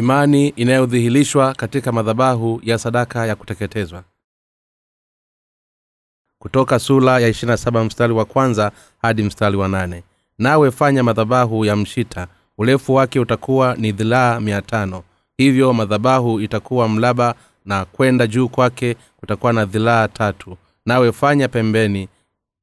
imani inayodhihirishwa katika madhabahu ya sadaka ya kuteketezwa. Kutoka sula ya 27 mstari wa kwanza hadi mstari wa nane. Nawe fanya madhabahu ya mshita urefu wake utakuwa ni dhilaa mia tano. Hivyo madhabahu itakuwa mlaba na kwenda juu kwake kutakuwa na dhilaa tatu. Nawe fanya pembeni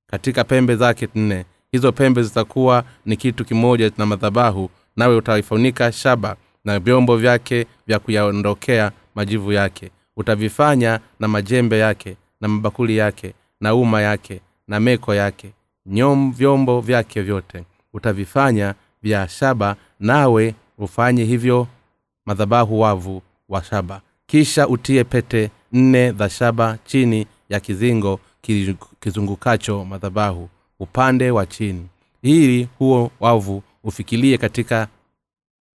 katika pembe zake nne. Hizo pembe zitakuwa ni kitu kimoja na madhabahu nawe utaifunika shaba na vyombo vyake vya kuyaondokea majivu yake. Utavifanya na majembe yake na mabakuli yake na uma yake na meko yake nyom vyombo vyake vyote. Utavifanya vya shaba nawe ufanye hivyo madhabahu wavu wa shaba. Kisha utie pete nne za shaba chini ya kizingo kizungukacho madhabahu upande wa chini. Ili huo wavu ufikilie katika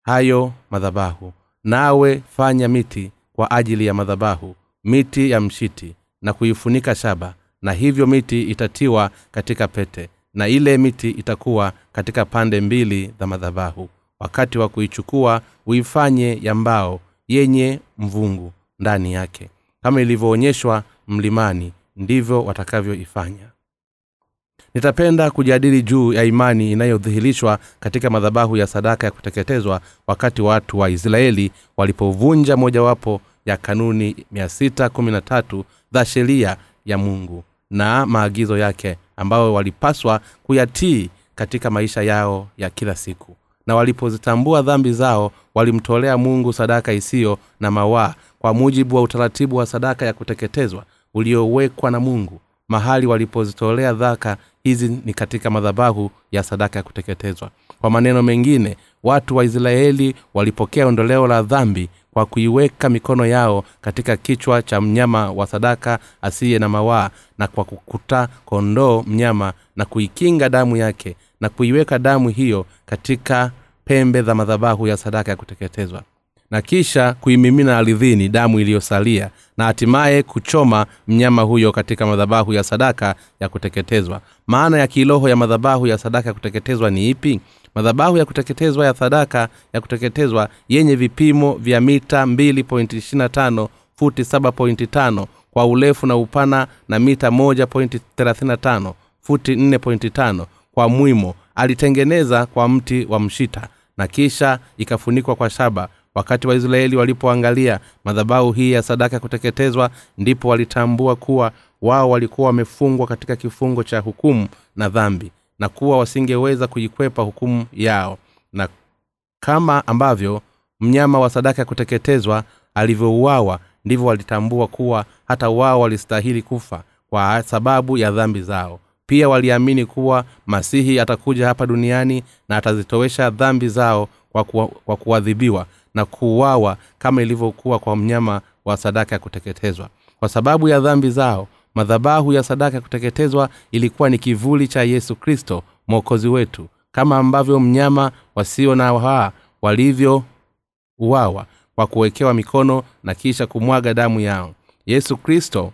hayo madhabahu. Nawe fanya miti kwa ajili ya madhabahu miti ya mshiti na kuifunika shaba na hivyo miti itatiwa katika pete na ile miti itakuwa katika pande mbili za madhabahu. Wakati wa kuichukua uifanye ya mbao yenye mvungu ndani yake. Kama ilivyoonyeshwa mlimani ndivyo watakavyoifanya nitapenda kujadili juu ya imani inayodhihirishwa katika madhabahu ya sadaka ya kuteketezwa wakati watu wa israeli walipovunja mojawapo ya kanuni 613 za sheria ya mungu na maagizo yake ambayo walipaswa kuyatii katika maisha yao ya kila siku. Na walipozitambua dhambi zao walimtolea mungu sadaka isiyo na mawaa kwa mujibu wa utaratibu wa sadaka ya kuteketezwa uliowekwa na mungu. Mahali walipozitolea dhaka hizi ni katika madhabahu ya sadaka ya kuteketezwa. Kwa maneno mengine watu wa israeli walipokea ondoleo la dhambi kwa kuiweka mikono yao katika kichwa cha mnyama wa sadaka asiye na mawaa na kwa kukuta kondoo mnyama na kuikinga damu yake na kuiweka damu hiyo katika pembe za madhabahu ya sadaka ya kuteketezwa na kisha kuimimina ardhini damu iliyosalia na hatimaye kuchoma mnyama huyo katika madhabahu ya sadaka ya kuteketezwa. Maana ya kiroho ya madhabahu ya sadaka ya kuteketezwa ni ipi? Madhabahu ya kuteketezwa ya sadaka ya kuteketezwa yenye vipimo vya mita 225 futi 7.5 kwa urefu na upana na mita 135 futi 4.5 kwa mwimo. Alitengeneza kwa mti wa mshita na kisha ikafunikwa kwa shaba wakati waisraeli walipoangalia madhabahu hii ya sadaka kuteketezwa ndipo walitambua kuwa wao walikuwa wamefungwa katika kifungo cha hukumu na dhambi na kuwa wasingeweza kuikwepa hukumu yao. Na kama ambavyo mnyama wa sadaka ya kuteketezwa alivyouawa ndivyo walitambua kuwa hata wao walistahili kufa kwa sababu ya dhambi zao. Pia waliamini kuwa masihi atakuja hapa duniani na atazitowesha dhambi zao kwa, kuwa, kwa kuadhibiwa na kuuawa kama ilivyokuwa kwa mnyama wa sadaka ya kuteketezwa. Kwa sababu ya dhambi zao madhabahu ya sadaka ya kuteketezwa ilikuwa ni kivuli cha yesu kristo mwokozi wetu kama ambavyo mnyama wasio na waa walivyouawa kwa kuwekewa mikono na kisha kumwaga damu yao. Yesu kristo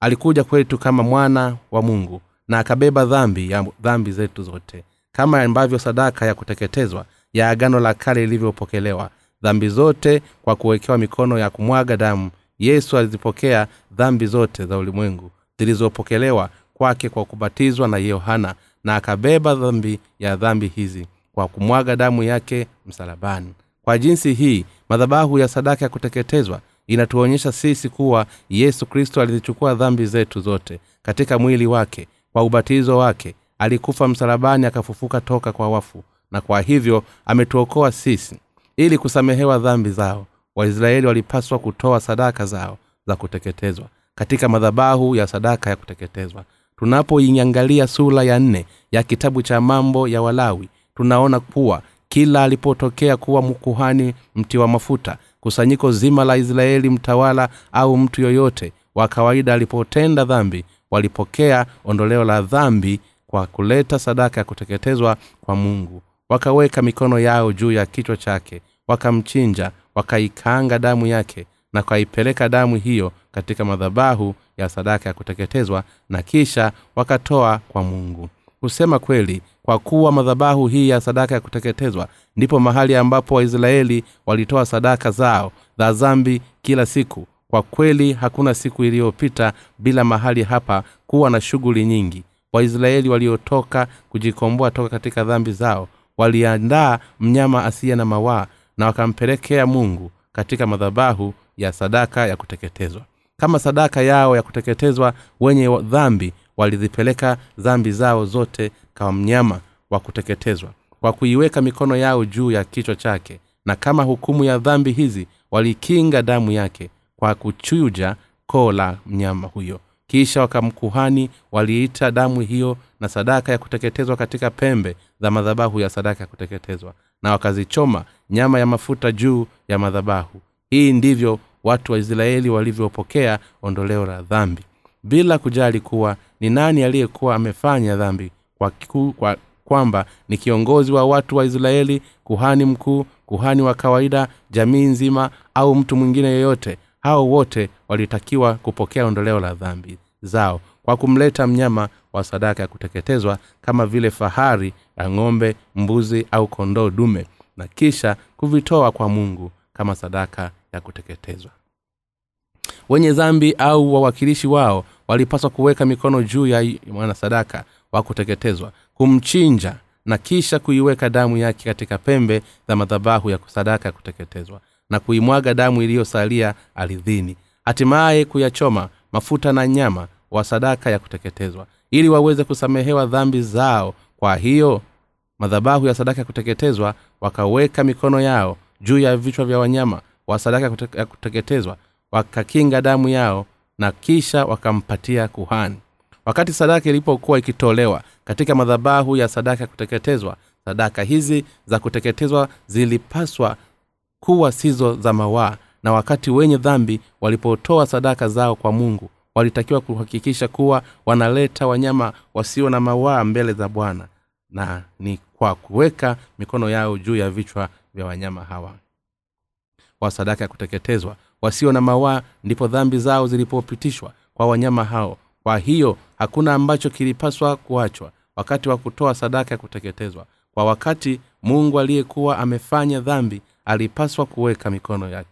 alikuja kwetu kama mwana wa mungu na akabeba dhambi ya dhambi zetu zote kama ambavyo sadaka ya kuteketezwa ya agano la kale ilivyopokelewa dhambi zote kwa kuwekewa mikono ya kumwaga damu. Yesu alizipokea dhambi zote za ulimwengu zilizopokelewa kwake kwa kubatizwa na yohana na akabeba dhambi ya dhambi hizi kwa kumwaga damu yake msalabani. Kwa jinsi hii madhabahu ya sadaka ya kuteketezwa inatuonyesha sisi kuwa yesu kristo alizichukua dhambi zetu zote katika mwili wake kwa ubatizo wake alikufa msalabani akafufuka toka kwa wafu na kwa hivyo ametuokoa sisi ili kusamehewa dhambi zao. Waisraeli walipaswa kutoa sadaka zao za kuteketezwa katika madhabahu ya sadaka ya kuteketezwa. Tunapoinyangalia sura ya nne ya kitabu cha mambo ya walawi tunaona kuwa kila alipotokea kuwa mkuhani mti wa mafuta kusanyiko zima la israeli mtawala au mtu yoyote wa kawaida alipotenda dhambi walipokea ondoleo la dhambi kwa kuleta sadaka ya kuteketezwa kwa mungu. Wakaweka mikono yao juu ya kichwa chake wakamchinja wakaikaanga damu yake na kaipeleka damu hiyo katika madhabahu ya sadaka ya kuteketezwa na kisha wakatoa kwa mungu. Husema kweli kwa kuwa madhabahu hii ya sadaka ya kuteketezwa ndipo mahali ambapo waisraeli walitoa sadaka zao za zambi kila siku. Kwa kweli hakuna siku iliyopita bila mahali hapa kuwa na shughuli nyingi. Waisraeli waliotoka kujikomboa toka katika dhambi zao waliandaa mnyama asiye na mawaa na wakampelekea mungu katika madhabahu ya sadaka ya kuteketezwa. Kama sadaka yao ya kuteketezwa wenye dhambi walizipeleka dhambi zao zote kwa mnyama wa kuteketezwa kwa kuiweka mikono yao juu ya kichwa chake. Na kama hukumu ya dhambi hizi walikinga damu yake kwa kuchuja koo la mnyama huyo. Kisha wakamkuhani waliita damu hiyo na sadaka ya kuteketezwa katika pembe za madhabahu ya sadaka ya kuteketezwa na wakazichoma nyama ya mafuta juu ya madhabahu. Hii ndivyo watu wa israeli walivyopokea ondoleo la dhambi bila kujali kuwa ni nani aliyekuwa amefanya dhambi kwa, kiku, kwa kwamba ni kiongozi wa watu wa israeli kuhani mkuu kuhani wa kawaida jamii nzima au mtu mwingine yeyote. Hao wote walitakiwa kupokea ondoleo la dhambi zao kwa kumleta mnyama wa sadaka ya kuteketezwa kama vile fahari ya ng'ombe mbuzi au kondoo dume na kisha kuvitoa kwa mungu kama sadaka ya kuteketezwa. Wenye dhambi au wawakilishi wao walipaswa kuweka mikono juu ya mwanasadaka wa kuteketezwa kumchinja na kisha kuiweka damu yake katika pembe za madhabahu ya sadaka ya kuteketezwa na kuimwaga damu iliyosalia aridhini hatimaye kuyachoma mafuta na nyama wa sadaka ya kuteketezwa ili waweze kusamehewa dhambi zao. Kwa hiyo madhabahu ya sadaka ya kuteketezwa wakaweka mikono yao juu ya vichwa vya wanyama wa sadaka ya kuteketezwa wakakinga damu yao na kisha wakampatia kuhani. Wakati sadaka ilipokuwa ikitolewa katika madhabahu ya sadaka ya kuteketezwa sadaka hizi za kuteketezwa zilipaswa kuwa sizo za mawaa. Na wakati wenye dhambi walipotoa sadaka zao kwa mungu walitakiwa kuhakikisha kuwa wanaleta wanyama wasio na mawaa mbele za bwana. Na ni kwa kuweka mikono yao juu ya vichwa vya wanyama hawa. Wa sadaka ya kuteketezwa wasio na mawaa ndipo dhambi zao zilipopitishwa kwa wanyama hao. Kwa hiyo hakuna ambacho kilipaswa kuachwa wakati wa kutoa sadaka ya kuteketezwa. Kwa wakati mungu aliyekuwa amefanya dhambi alipaswa kuweka mikono yake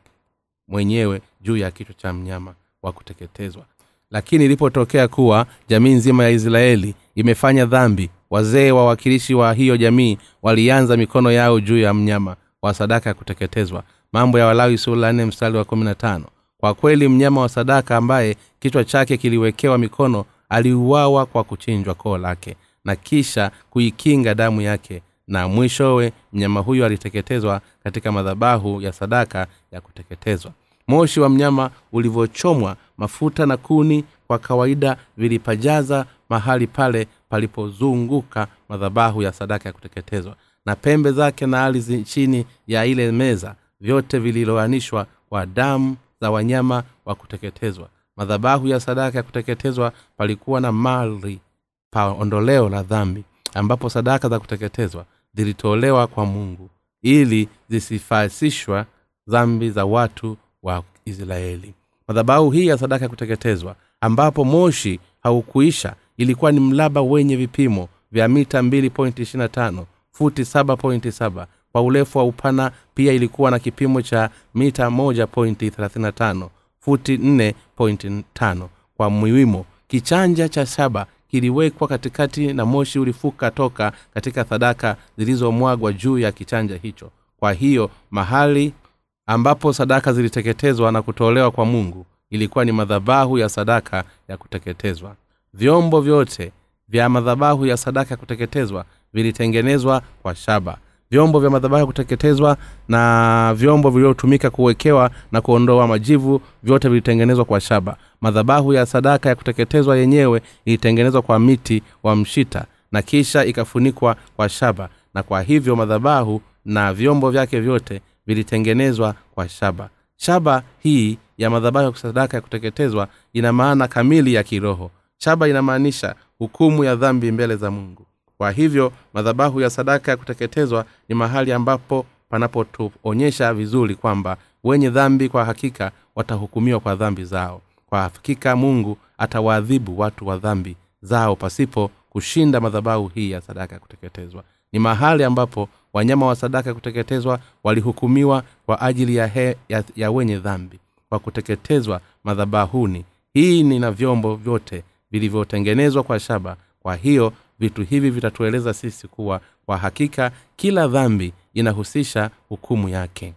mwenyewe juu ya kichwa cha mnyama wa kuteketezwa lakini ilipotokea kuwa jamii nzima ya israeli imefanya dhambi wazee wawakilishi wa hiyo jamii walianza mikono yao juu ya mnyama wa sadaka ya kuteketezwa. Mambo ya walawi sura nne mstari wa kumi na tano. Kwa kweli mnyama wa sadaka ambaye kichwa chake kiliwekewa mikono aliuawa kwa kuchinjwa koo lake na kisha kuikinga damu yake na mwishowe mnyama huyo aliteketezwa katika madhabahu ya sadaka ya kuteketezwa moshi wa mnyama ulivyochomwa mafuta na kuni kwa kawaida vilipajaza mahali pale palipozunguka madhabahu ya sadaka ya kuteketezwa. Na pembe zake na ardhi chini ya ile meza vyote vililoanishwa kwa damu za wanyama wa kuteketezwa. Madhabahu ya sadaka ya kuteketezwa palikuwa na mali pa ondoleo la dhambi ambapo sadaka za kuteketezwa zilitolewa kwa mungu ili zisifasishwa dhambi za watu wa israeli. Madhabahu hii ya sadaka ya kuteketezwa ambapo moshi haukuisha ilikuwa ni mlaba wenye vipimo vya mita 2.25 futi 7.7 kwa urefu wa upana pia ilikuwa na kipimo cha mita 1.35 futi 4.5 kwa mwiwimo kichanja cha shaba kiliwekwa katikati na moshi ulifuka toka katika sadaka zilizomwagwa juu ya kichanja hicho. Kwa hiyo mahali ambapo sadaka ziliteketezwa na kutolewa kwa mungu. Ilikuwa ni madhabahu ya sadaka ya kuteketezwa. Vyombo vyote vya madhabahu ya sadaka ya kuteketezwa vilitengenezwa kwa shaba. Vyombo vya madhabahu ya kuteketezwa na vyombo vilivyotumika kuwekewa na kuondoa majivu vyote vilitengenezwa kwa shaba. Madhabahu ya sadaka ya kuteketezwa yenyewe ilitengenezwa kwa miti wa mshita na kisha ikafunikwa kwa shaba. Na kwa hivyo madhabahu na vyombo vyake vyote vilitengenezwa kwa shaba. Shaba hii ya madhabahu ya sadaka ya kuteketezwa ina maana kamili ya kiroho. Shaba inamaanisha hukumu ya dhambi mbele za mungu. Kwa hivyo madhabahu ya sadaka ya kuteketezwa ni mahali ambapo panapotuonyesha vizuri kwamba wenye dhambi kwa hakika watahukumiwa kwa dhambi zao. Kwa hakika mungu atawaadhibu watu wa dhambi zao pasipo kushinda madhabahu hii ya sadaka ya kuteketezwa. Ni mahali ambapo wanyama wa sadaka ya kuteketezwa walihukumiwa kwa ajili ya, he, ya, ya wenye dhambi kwa kuteketezwa madhabahuni. Hii ni na vyombo vyote vilivyotengenezwa kwa shaba. Kwa hiyo vitu hivi vitatueleza sisi kuwa kwa hakika kila dhambi inahusisha hukumu yake.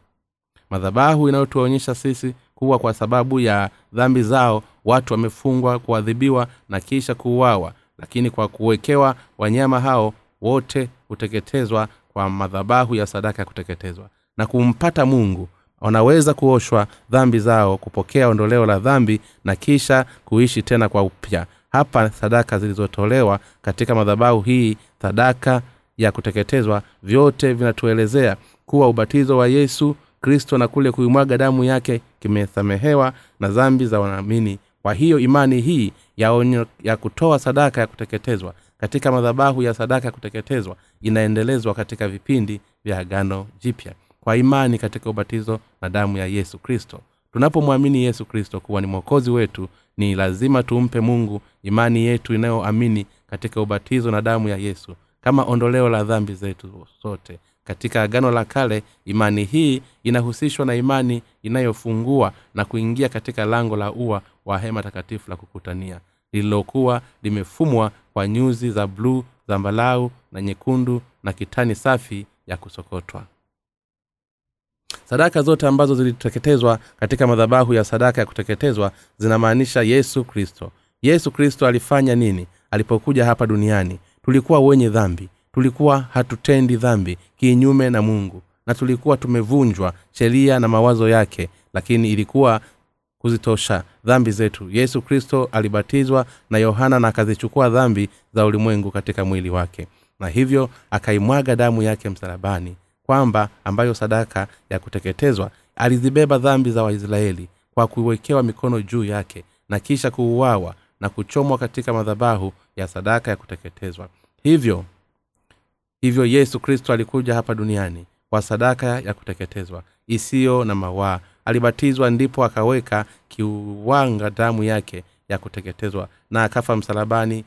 Madhabahu inayotuonyesha sisi kuwa kwa sababu ya dhambi zao watu wamefungwa kuadhibiwa na kisha kuuawa. Lakini kwa kuwekewa wanyama hao wote huteketezwa kwa madhabahu ya sadaka ya kuteketezwa. Na kumpata mungu wanaweza kuoshwa dhambi zao kupokea ondoleo la dhambi na kisha kuishi tena kwa upya. Hapa sadaka zilizotolewa katika madhabahu hii sadaka ya kuteketezwa vyote vinatuelezea kuwa ubatizo wa yesu kristo na kule kuimwaga damu yake kimesamehewa na dhambi za wanaamini kwa hiyo imani hii ya, onyo, ya kutoa sadaka ya kuteketezwa katika madhabahu ya sadaka ya kuteketezwa inaendelezwa katika vipindi vya agano jipya kwa imani katika ubatizo na damu ya yesu kristo. Tunapomwamini yesu kristo kuwa ni mwokozi wetu ni lazima tumpe mungu imani yetu inayoamini katika ubatizo na damu ya yesu kama ondoleo la dhambi zetu zote katika agano la kale imani hii inahusishwa na imani inayofungua na kuingia katika lango la ua wa hema takatifu la kukutania lililokuwa limefumwa kwa nyuzi za bluu zambalau na nyekundu na kitani safi ya kusokotwa. Sadaka zote ambazo ziliteketezwa katika madhabahu ya sadaka ya kuteketezwa zinamaanisha yesu kristo. Yesu kristo alifanya nini? Alipokuja hapa duniani tulikuwa wenye dhambi. Tulikuwa hatutendi dhambi kinyume na mungu. Na tulikuwa tumevunjwa sheria na mawazo yake lakini ilikuwa kuzitosha dhambi zetu. Yesu kristo alibatizwa na yohana na akazichukua dhambi za ulimwengu katika mwili wake. Na hivyo akaimwaga damu yake msalabani kwamba ambayo sadaka ya kuteketezwa alizibeba dhambi za waisraeli kwa kuwekewa mikono juu yake na kisha kuuawa na kuchomwa katika madhabahu ya sadaka ya kuteketezwa. Hivyo hivyo yesu kristo alikuja hapa duniani kwa sadaka ya kuteketezwa isiyo na mawaa alibatizwa ndipo akaweka kiwanga damu yake ya kuteketezwa na akafa msalabani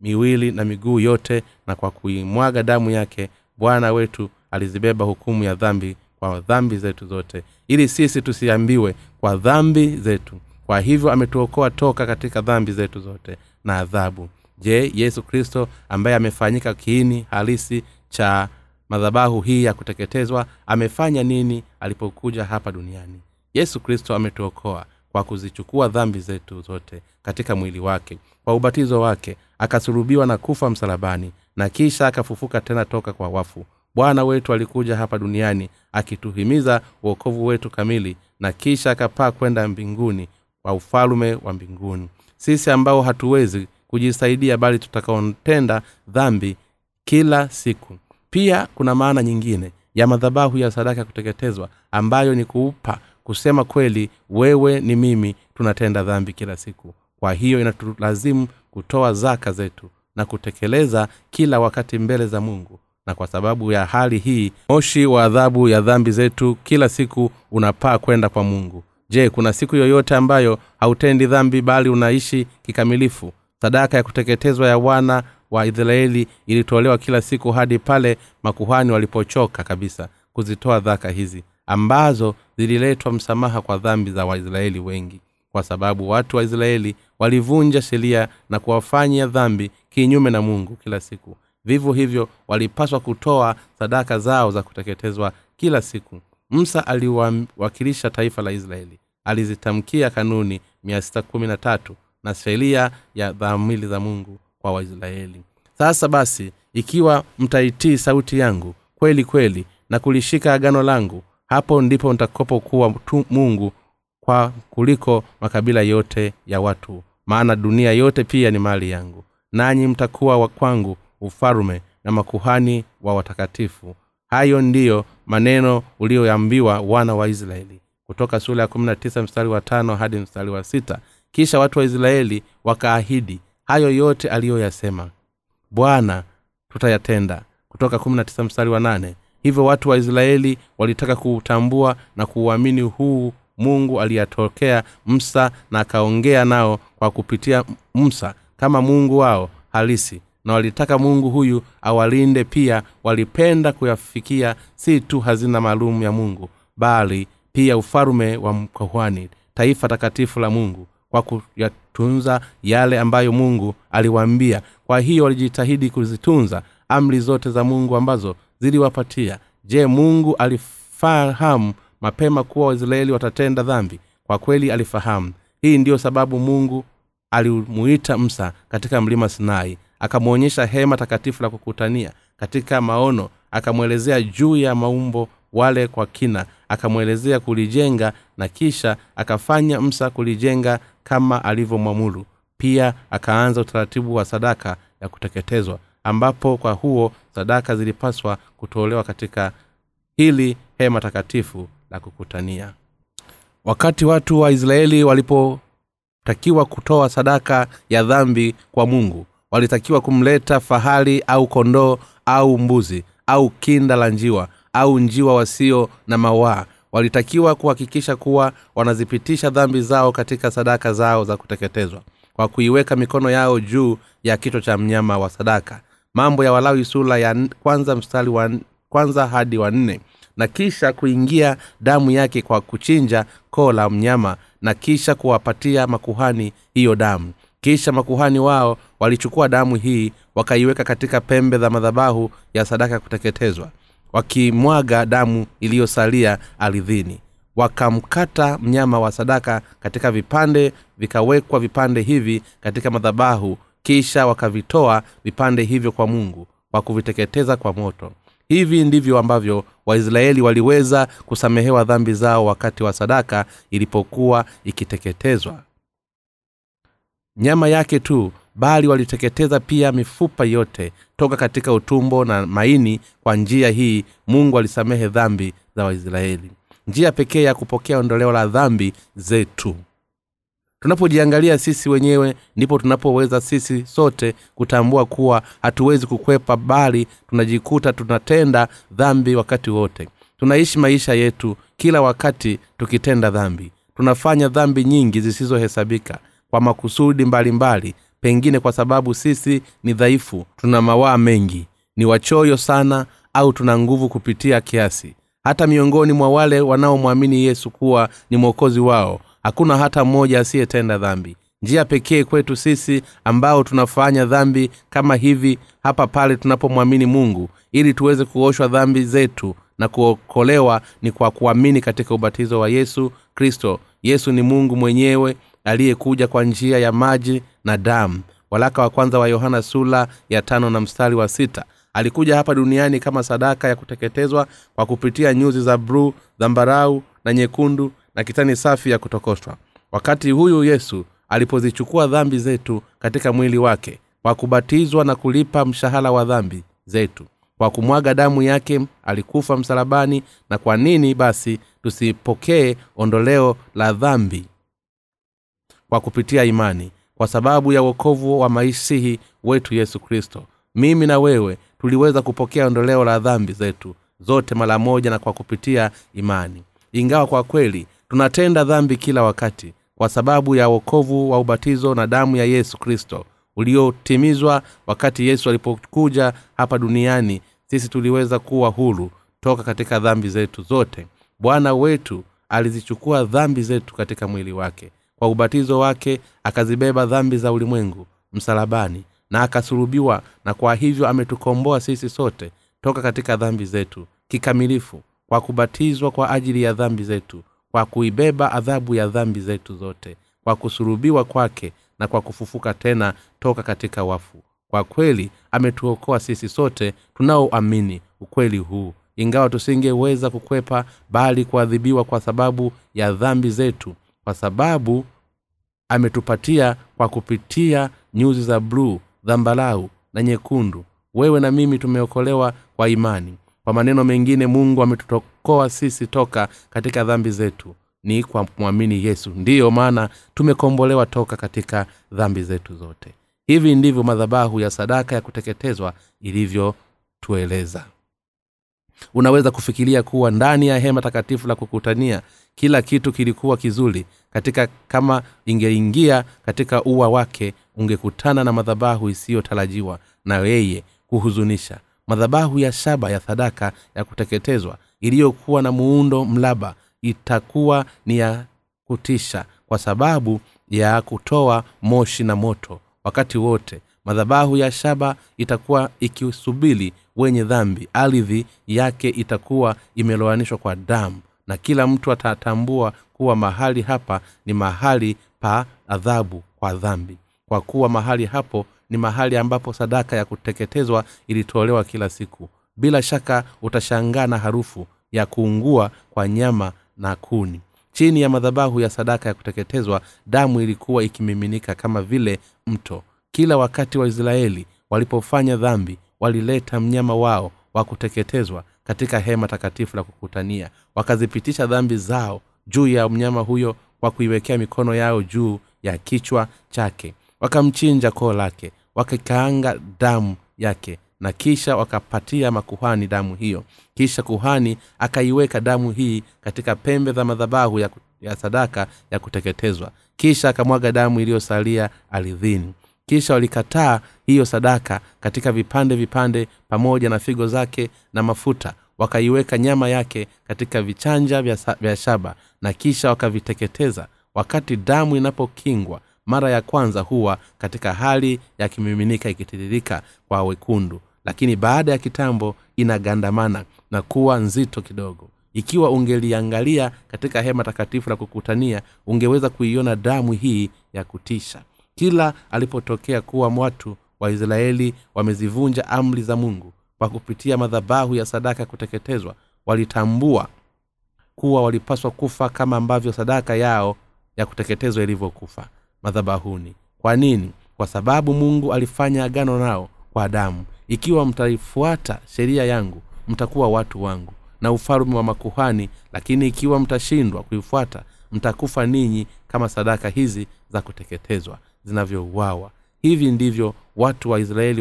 miwili na miguu yote na kwa kuimwaga damu yake bwana wetu alizibeba hukumu ya dhambi kwa dhambi zetu zote ili sisi tusiambiwe kwa dhambi zetu. Kwa hivyo ametuokoa toka katika dhambi zetu zote na adhabu. Je yesu kristo ambaye amefanyika kiini halisi cha madhabahu hii ya kuteketezwa amefanya nini alipokuja hapa duniani. Yesu kristo ametuokoa kwa kuzichukua dhambi zetu zote katika mwili wake kwa ubatizo wake akasulubiwa na kufa msalabani na kisha akafufuka tena toka kwa wafu. Bwana wetu alikuja hapa duniani akituhimiza uokovu wetu kamili na kisha akapaa kwenda mbinguni kwa ufalume wa mbinguni. Sisi ambao hatuwezi kujisaidia bali tutakaotenda dhambi kila siku pia kuna maana nyingine ya madhabahu ya sadaka ya kuteketezwa ambayo ni kuupa kusema kweli wewe ni mimi tunatenda dhambi kila siku. Kwa hiyo inatulazimu kutoa zaka zetu na kutekeleza kila wakati mbele za mungu. Na kwa sababu ya hali hii moshi wa adhabu ya dhambi zetu kila siku unapaa kwenda kwa mungu. Je kuna siku yoyote ambayo hautendi dhambi bali unaishi kikamilifu? Sadaka ya kuteketezwa ya wana wa israeli ilitolewa kila siku hadi pale makuhani walipochoka kabisa kuzitoa dhaka hizi ambazo zililetwa msamaha kwa dhambi za waisraeli wengi kwa sababu watu wa israeli walivunja sheria na kuwafanya dhambi kinyume na mungu kila siku. Vivyo hivyo walipaswa kutoa sadaka zao za kuteketezwa kila siku. Msa aliwakilisha taifa la israeli. Alizitamkia kanuni 613 na sheria ya dhamili za mungu kwa waisraeli. Sasa basi ikiwa mtaitii sauti yangu kweli kweli na kulishika agano langu hapo ndipo nitakopokuwa tu mungu kwa kuliko makabila yote ya watu. Maana dunia yote pia ni mali yangu. Nanyi mtakuwa wa kwangu ufalume na makuhani wa watakatifu. Hayo ndiyo maneno ulioambiwa wana wa israeli. Kutoka sura ya mstari wa tano hadi mstari wa sita. Kisha watu wa israeli wakaahidi hayo yote aliyoyasema bwana tutayatenda. Kutoka mstari wa nane hivyo watu wa israeli walitaka kuutambua na kuuamini huu mungu aliyatokea msa na akaongea nao kwa kupitia msa kama mungu wao halisi. Na walitaka mungu huyu awalinde pia walipenda kuyafikia. Si tu hazina maalum ya mungu bali pia ufalume wa mkohwani taifa takatifu la mungu kwa kuyatunza yale ambayo mungu aliwaambia. Kwa hiyo walijitahidi kuzitunza amri zote za mungu ambazo ziliwapatia. Je mungu alifahamu mapema kuwa waisraeli watatenda dhambi? Kwa kweli alifahamu. Hii ndiyo sababu mungu alimuita msa katika mlima sinai akamwonyesha hema takatifu la kukutania katika maono akamwelezea juu ya maumbo wale kwa kina akamwelezea kulijenga na kisha akafanya msa kulijenga kama alivyomwamuru. Pia akaanza utaratibu wa sadaka ya kuteketezwa ambapo kwa huo sadaka zilipaswa kutolewa katika hili hema takatifu la kukutania. Wakati watu wa israeli walipotakiwa kutoa sadaka ya dhambi kwa mungu walitakiwa kumleta fahali au kondoo au mbuzi au kinda la njiwa au njiwa wasio na mawaa walitakiwa kuhakikisha kuwa wanazipitisha dhambi zao katika sadaka zao za kuteketezwa kwa kuiweka mikono yao juu ya kichwa cha mnyama wa sadaka. Mambo ya walawi sula ya kwanza mstari wa kwanza hadi wa nne. Na kisha kuingia damu yake kwa kuchinja koo la mnyama na kisha kuwapatia makuhani hiyo damu. Kisha makuhani wao walichukua damu hii wakaiweka katika pembe za madhabahu ya sadaka ya kuteketezwa wakimwaga damu iliyosalia ardhini. Wakamkata mnyama wa sadaka katika vipande vikawekwa vipande hivi katika madhabahu kisha wakavitoa vipande hivyo kwa mungu kwa kuviteketeza kwa moto. Hivi ndivyo ambavyo waisraeli waliweza kusamehewa dhambi zao wakati wa sadaka ilipokuwa ikiteketezwa. Nyama yake tu bali waliteketeza pia mifupa yote toka katika utumbo na maini kwa njia hii mungu alisamehe dhambi za waisraeli. Njia pekee ya kupokea ondoleo la dhambi zetu. Tunapojiangalia sisi wenyewe ndipo tunapoweza sisi sote kutambua kuwa hatuwezi kukwepa bali tunajikuta tunatenda dhambi wakati wote. Tunaishi maisha yetu kila wakati tukitenda dhambi. Tunafanya dhambi nyingi zisizohesabika kwa makusudi mbalimbali mbali, pengine kwa sababu sisi ni dhaifu tuna mawaa mengi ni wachoyo sana au tuna nguvu kupitia kiasi. Hata miongoni mwa wale wanaomwamini yesu kuwa ni mwokozi wao hakuna hata mmoja asiyetenda dhambi. Njia pekee kwetu sisi ambao tunafanya dhambi kama hivi hapa pale tunapomwamini mungu ili tuweze kuoshwa dhambi zetu na kuokolewa ni kwa kuamini katika ubatizo wa yesu kristo. Yesu ni mungu mwenyewe aliyekuja kwa njia ya maji na damu. Walaka wa kwanza wa yohana sula ya tano na mstari wa sita. Alikuja hapa duniani kama sadaka ya kuteketezwa kwa kupitia nyuzi za bruu dhambarau na nyekundu na kitani safi ya kutokoshwa. Wakati huyu yesu alipozichukua dhambi zetu katika mwili wake kwa kubatizwa na kulipa mshahara wa dhambi zetu. Kwa kumwaga damu yake alikufa msalabani na kwa nini basi tusipokee ondoleo la dhambi kwa kupitia imani kwa sababu ya uokovu wa maisihi wetu yesu kristo. Mimi na wewe tuliweza kupokea ondoleo la dhambi zetu zote mara moja na kwa kupitia imani. Ingawa kwa kweli tunatenda dhambi kila wakati kwa sababu ya uokovu wa ubatizo na damu ya yesu kristo uliotimizwa wakati yesu alipokuja hapa duniani sisi tuliweza kuwa huru toka katika dhambi zetu zote. Bwana wetu alizichukua dhambi zetu katika mwili wake kwa ubatizo wake akazibeba dhambi za ulimwengu msalabani na akasulubiwa na kwa hivyo ametukomboa sisi sote toka katika dhambi zetu kikamilifu kwa kubatizwa kwa ajili ya dhambi zetu kwa kuibeba adhabu ya dhambi zetu zote kwa kusulubiwa kwake na kwa kufufuka tena toka katika wafu. Kwa kweli ametuokoa sisi sote tunaoamini ukweli huu. Ingawa tusingeweza kukwepa bali kuadhibiwa kwa sababu ya dhambi zetu kwa sababu ametupatia kwa kupitia nyuzi za bluu dhambalau na nyekundu. Wewe na mimi tumeokolewa kwa imani. Kwa maneno mengine mungu ametutokoa sisi toka katika dhambi zetu. Ni kwa mwamini yesu. Ndiyo maana tumekombolewa toka katika dhambi zetu zote. Hivi ndivyo madhabahu ya sadaka ya kuteketezwa ilivyotueleza. Unaweza kufikiria kuwa ndani ya hema takatifu la kukutania kila kitu kilikuwa kizuri katika kama ingeingia katika ua wake ungekutana na madhabahu isiyotarajiwa na yeye kuhuzunisha. Madhabahu ya shaba ya sadaka ya kuteketezwa iliyokuwa na muundo mlaba itakuwa ni ya kutisha kwa sababu ya kutoa moshi na moto. Wakati wote madhabahu ya shaba itakuwa ikisubili wenye dhambi. Ardhi yake itakuwa imeloanishwa kwa damu na kila mtu atatambua kuwa mahali hapa ni mahali pa adhabu kwa dhambi. Kwa kuwa mahali hapo ni mahali ambapo sadaka ya kuteketezwa ilitolewa kila siku. Bila shaka utashangaa na harufu ya kuungua kwa nyama na kuni. Chini ya madhabahu ya sadaka ya kuteketezwa damu ilikuwa ikimiminika kama vile mto. Kila wakati waisraeli walipofanya dhambi walileta mnyama wao wa kuteketezwa katika hema takatifu la kukutania. Wakazipitisha dhambi zao juu ya mnyama huyo kwa kuiwekea mikono yao juu ya kichwa chake. Wakamchinja koo lake wakikaanga damu yake na kisha wakapatia makuhani damu hiyo. Kisha kuhani akaiweka damu hii katika pembe za madhabahu ya, ya sadaka ya kuteketezwa. Kisha akamwaga damu iliyosalia aridhini kisha walikataa hiyo sadaka katika vipande vipande pamoja na figo zake na mafuta wakaiweka nyama yake katika vichanja vya, vya shaba na kisha wakaviteketeza. Wakati damu inapokingwa mara ya kwanza huwa katika hali ya kimiminika ikitiririka kwa wekundu. Lakini baada ya kitambo inagandamana na kuwa nzito kidogo. Ikiwa ungeliangalia katika hema takatifu la kukutania ungeweza kuiona damu hii ya kutisha. Kila alipotokea kuwa watu waisraeli wamezivunja amri za mungu kwa kupitia madhabahu ya sadaka ya kuteketezwa walitambua kuwa walipaswa kufa kama ambavyo sadaka yao ya kuteketezwa ilivyokufa madhabahuni. Kwa nini? Kwa sababu mungu alifanya agano nao kwa damu ikiwa mtaifuata sheria yangu mtakuwa watu wangu na ufalume wa makuhani lakini ikiwa mtashindwa kuifuata mtakufa ninyi kama sadaka hizi za kuteketezwa zinavyouawa. Hivi ndivyo watu wa israeli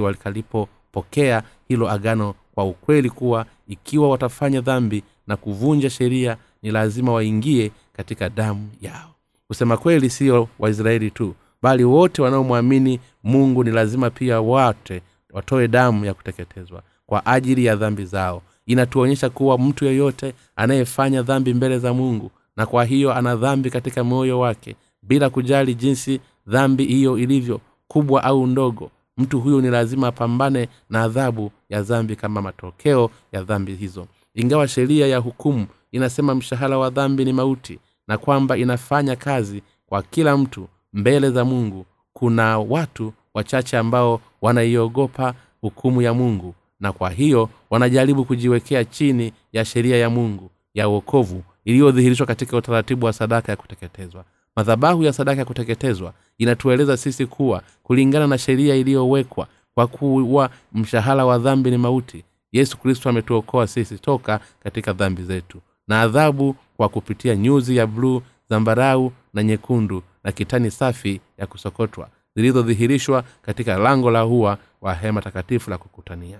wakalipopokea hilo agano kwa ukweli kuwa ikiwa watafanya dhambi na kuvunja sheria ni lazima waingie katika damu yao. Kusema kweli siyo waisraeli tu bali wote wanaomwamini mungu ni lazima pia wote watoe damu ya kuteketezwa kwa ajili ya dhambi zao. Inatuonyesha kuwa mtu yeyote anayefanya dhambi mbele za mungu na kwa hiyo ana dhambi katika moyo wake bila kujali jinsi dhambi hiyo ilivyo kubwa au ndogo mtu huyo ni lazima apambane na adhabu ya dhambi kama matokeo ya dhambi hizo. Ingawa sheria ya hukumu inasema mshahara wa dhambi ni mauti na kwamba inafanya kazi kwa kila mtu mbele za mungu kuna watu wachache ambao wanaiogopa hukumu ya mungu na kwa hiyo wanajaribu kujiwekea chini ya sheria ya mungu ya uokovu iliyodhihirishwa katika utaratibu wa sadaka ya kuteketezwa madhabahu ya sadaka ya kuteketezwa inatueleza sisi kuwa kulingana na sheria iliyowekwa kwa kuwa mshahara wa dhambi ni mauti yesu kristo ametuokoa sisi toka katika dhambi zetu. Na adhabu kwa kupitia nyuzi ya bluu zambarau na nyekundu na kitani safi ya kusokotwa zilizodhihirishwa katika lango la hua wa hema takatifu la kukutania.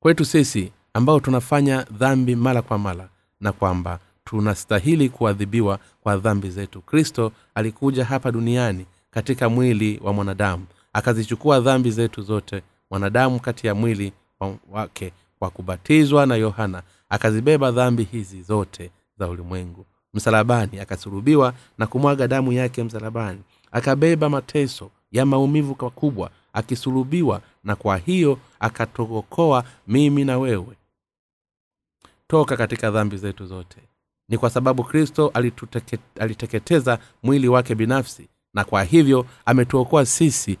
Kwetu sisi ambao tunafanya dhambi mara kwa mara na kwamba tunastahili kuadhibiwa kwa dhambi zetu. Kristo alikuja hapa duniani katika mwili wa mwanadamu akazichukua dhambi zetu zote mwanadamu kati ya mwili wake kwa kubatizwa na yohana akazibeba dhambi hizi zote za ulimwengu. Msalabani akasurubiwa na kumwaga damu yake msalabani akabeba mateso ya maumivu makubwa akisulubiwa na kwa hiyo akatokokoa mimi na wewe. Toka katika dhambi zetu zote ni kwa sababu kristo alituteke, aliteketeza mwili wake binafsi na kwa hivyo ametuokoa sisi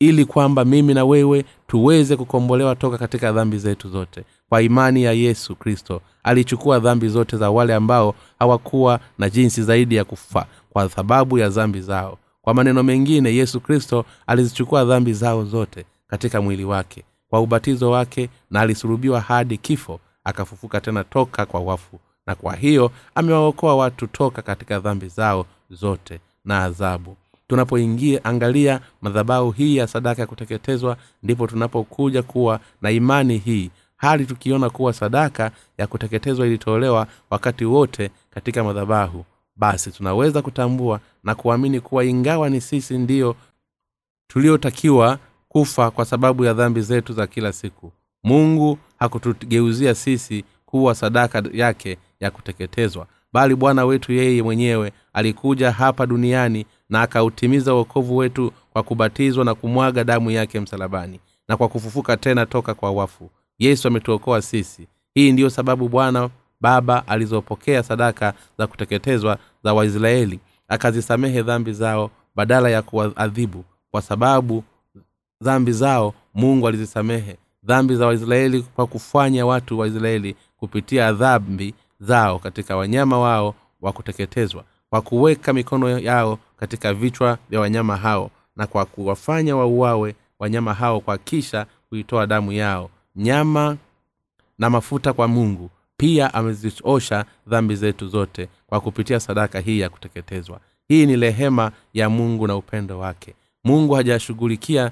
ili kwamba mimi na wewe tuweze kukombolewa toka katika dhambi zetu zote. Kwa imani ya yesu kristo alichukua dhambi zote za wale ambao hawakuwa na jinsi zaidi ya kufa kwa sababu ya dhambi zao. Kwa maneno mengine yesu kristo alizichukua dhambi zao zote katika mwili wake. Kwa ubatizo wake na alisulubiwa hadi kifo akafufuka tena toka kwa wafu na kwa hiyo amewaokoa watu toka katika dhambi zao zote na adhabu tunapoingia angalia madhabahu hii ya sadaka ya kuteketezwa ndipo tunapokuja kuwa na imani hii. Hali tukiona kuwa sadaka ya kuteketezwa ilitolewa wakati wote katika madhabahu basi tunaweza kutambua na kuamini kuwa ingawa ni sisi ndiyo tuliotakiwa kufa kwa sababu ya dhambi zetu za kila siku mungu hakutugeuzia sisi kuwa sadaka yake ya kuteketezwa bali bwana wetu yeye mwenyewe alikuja hapa duniani na akautimiza uokovu wetu kwa kubatizwa na kumwaga damu yake msalabani na kwa kufufuka tena toka kwa wafu. Yesu ametuokoa sisi. Hii ndiyo sababu bwana baba alizopokea sadaka za kuteketezwa za waisraeli akazisamehe dhambi zao badala ya kuwaadhibu. Kwa sababu dhambi zao mungu alizisamehe. Dhambi za waisraeli kwa kufanya watu waisraeli kupitia dhambi zao katika wanyama wao wa kuteketezwa kwa kuweka mikono yao katika vichwa vya wanyama hao na kwa kuwafanya wauawe wanyama hao kwa kisha kuitoa damu yao. Nyama na mafuta kwa mungu pia ameziosha dhambi zetu zote kwa kupitia sadaka hii ya kuteketezwa. Hii ni rehema ya mungu na upendo wake. Mungu hajashughulikia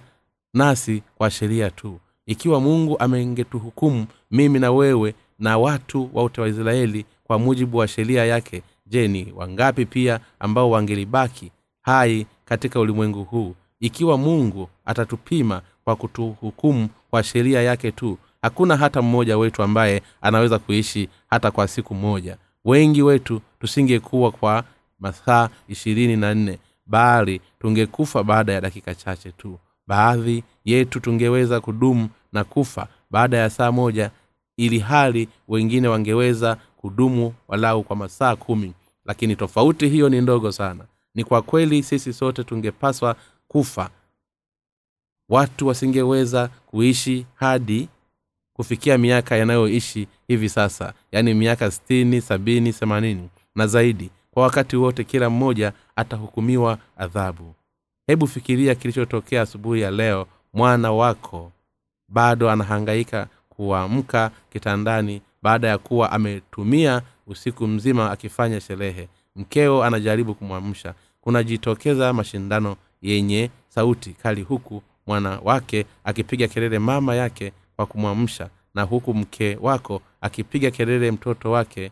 nasi kwa sheria tu. Ikiwa mungu amengetuhukumu mimi na wewe na watu wa israeli kwa mujibu wa sheria yake. Je ni wangapi pia ambao wangelibaki hai katika ulimwengu huu? Ikiwa mungu atatupima kwa kutuhukumu kwa sheria yake tu hakuna hata mmoja wetu ambaye anaweza kuishi hata kwa siku moja. Wengi wetu tusingekuwa kwa masaa ishirini na nne bali tungekufa baada ya dakika chache tu. Baadhi yetu tungeweza kudumu na kufa baada ya saa moja ili hali wengine wangeweza kudumu walau kwa masaa kumi. Lakini tofauti hiyo ni ndogo sana. Ni kwa kweli sisi sote tungepaswa kufa. Watu wasingeweza kuishi hadi kufikia miaka yanayoishi hivi sasa. Yaani miaka stini sabini themanini na zaidi. Kwa wakati wote kila mmoja atahukumiwa adhabu. Hebu fikiria kilichotokea asubuhi ya leo. Mwana wako bado anahangaika kuamka kitandani baada ya kuwa ametumia usiku mzima akifanya sherehe. Mkeo anajaribu kumwamsha. Kunajitokeza mashindano yenye sauti kali huku mwana wake akipiga kelele mama yake kwa kumwamsha na huku mke wako akipiga kelele mtoto wake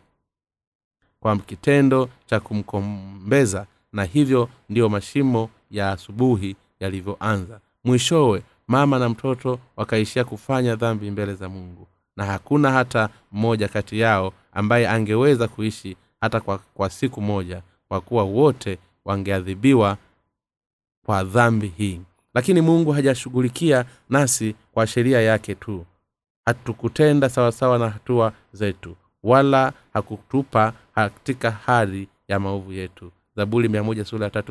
kwa kitendo cha kumkombeza na hivyo ndiyo mashimo ya asubuhi yalivyoanza. Mwishowe mama na mtoto wakaishia kufanya dhambi mbele za mungu. Na hakuna hata mmoja kati yao ambaye angeweza kuishi hata kwa, kwa siku moja kwa kuwa wote wangeadhibiwa kwa dhambi hii. Lakini mungu hajashughulikia nasi kwa sheria yake tu. Hatukutenda sawasawa na hatua zetu wala hakutupa katika hali ya maovu yetu. Zaburi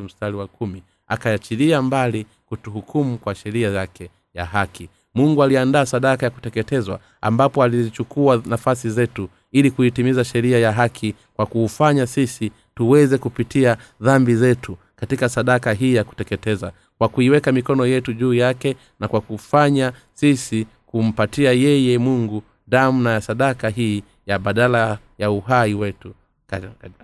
mstari wa kumi akaachilia mbali kutuhukumu kwa sheria yake ya haki. Mungu aliandaa sadaka ya kuteketezwa ambapo alizichukua nafasi zetu ili kuitimiza sheria ya haki kwa kuufanya sisi tuweze kupitia dhambi zetu katika sadaka hii ya kuteketeza. Kwa kuiweka mikono yetu juu yake na kwa kufanya sisi kumpatia yeye mungu damu na sadaka hii ya badala ya uhai wetu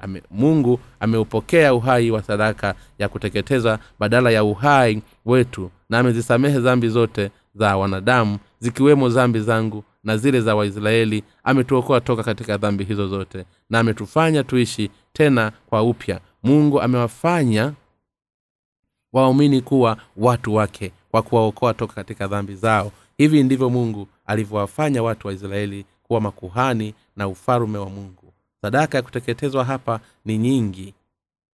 ame, mungu ameupokea uhai wa sadaka ya kuteketeza badala ya uhai wetu na amezisamehe dhambi zote za wanadamu zikiwemo dhambi zangu na zile za waisraeli. Ametuokoa toka katika dhambi hizo zote na ametufanya tuishi tena kwa upya. Mungu amewafanya waumini kuwa watu wake kwa kuwaokoa toka katika dhambi zao. Hivi ndivyo mungu alivyowafanya watu wa israeli kuwa makuhani na ufalume wa mungu sadaka ya kuteketezwa hapa ni nyingi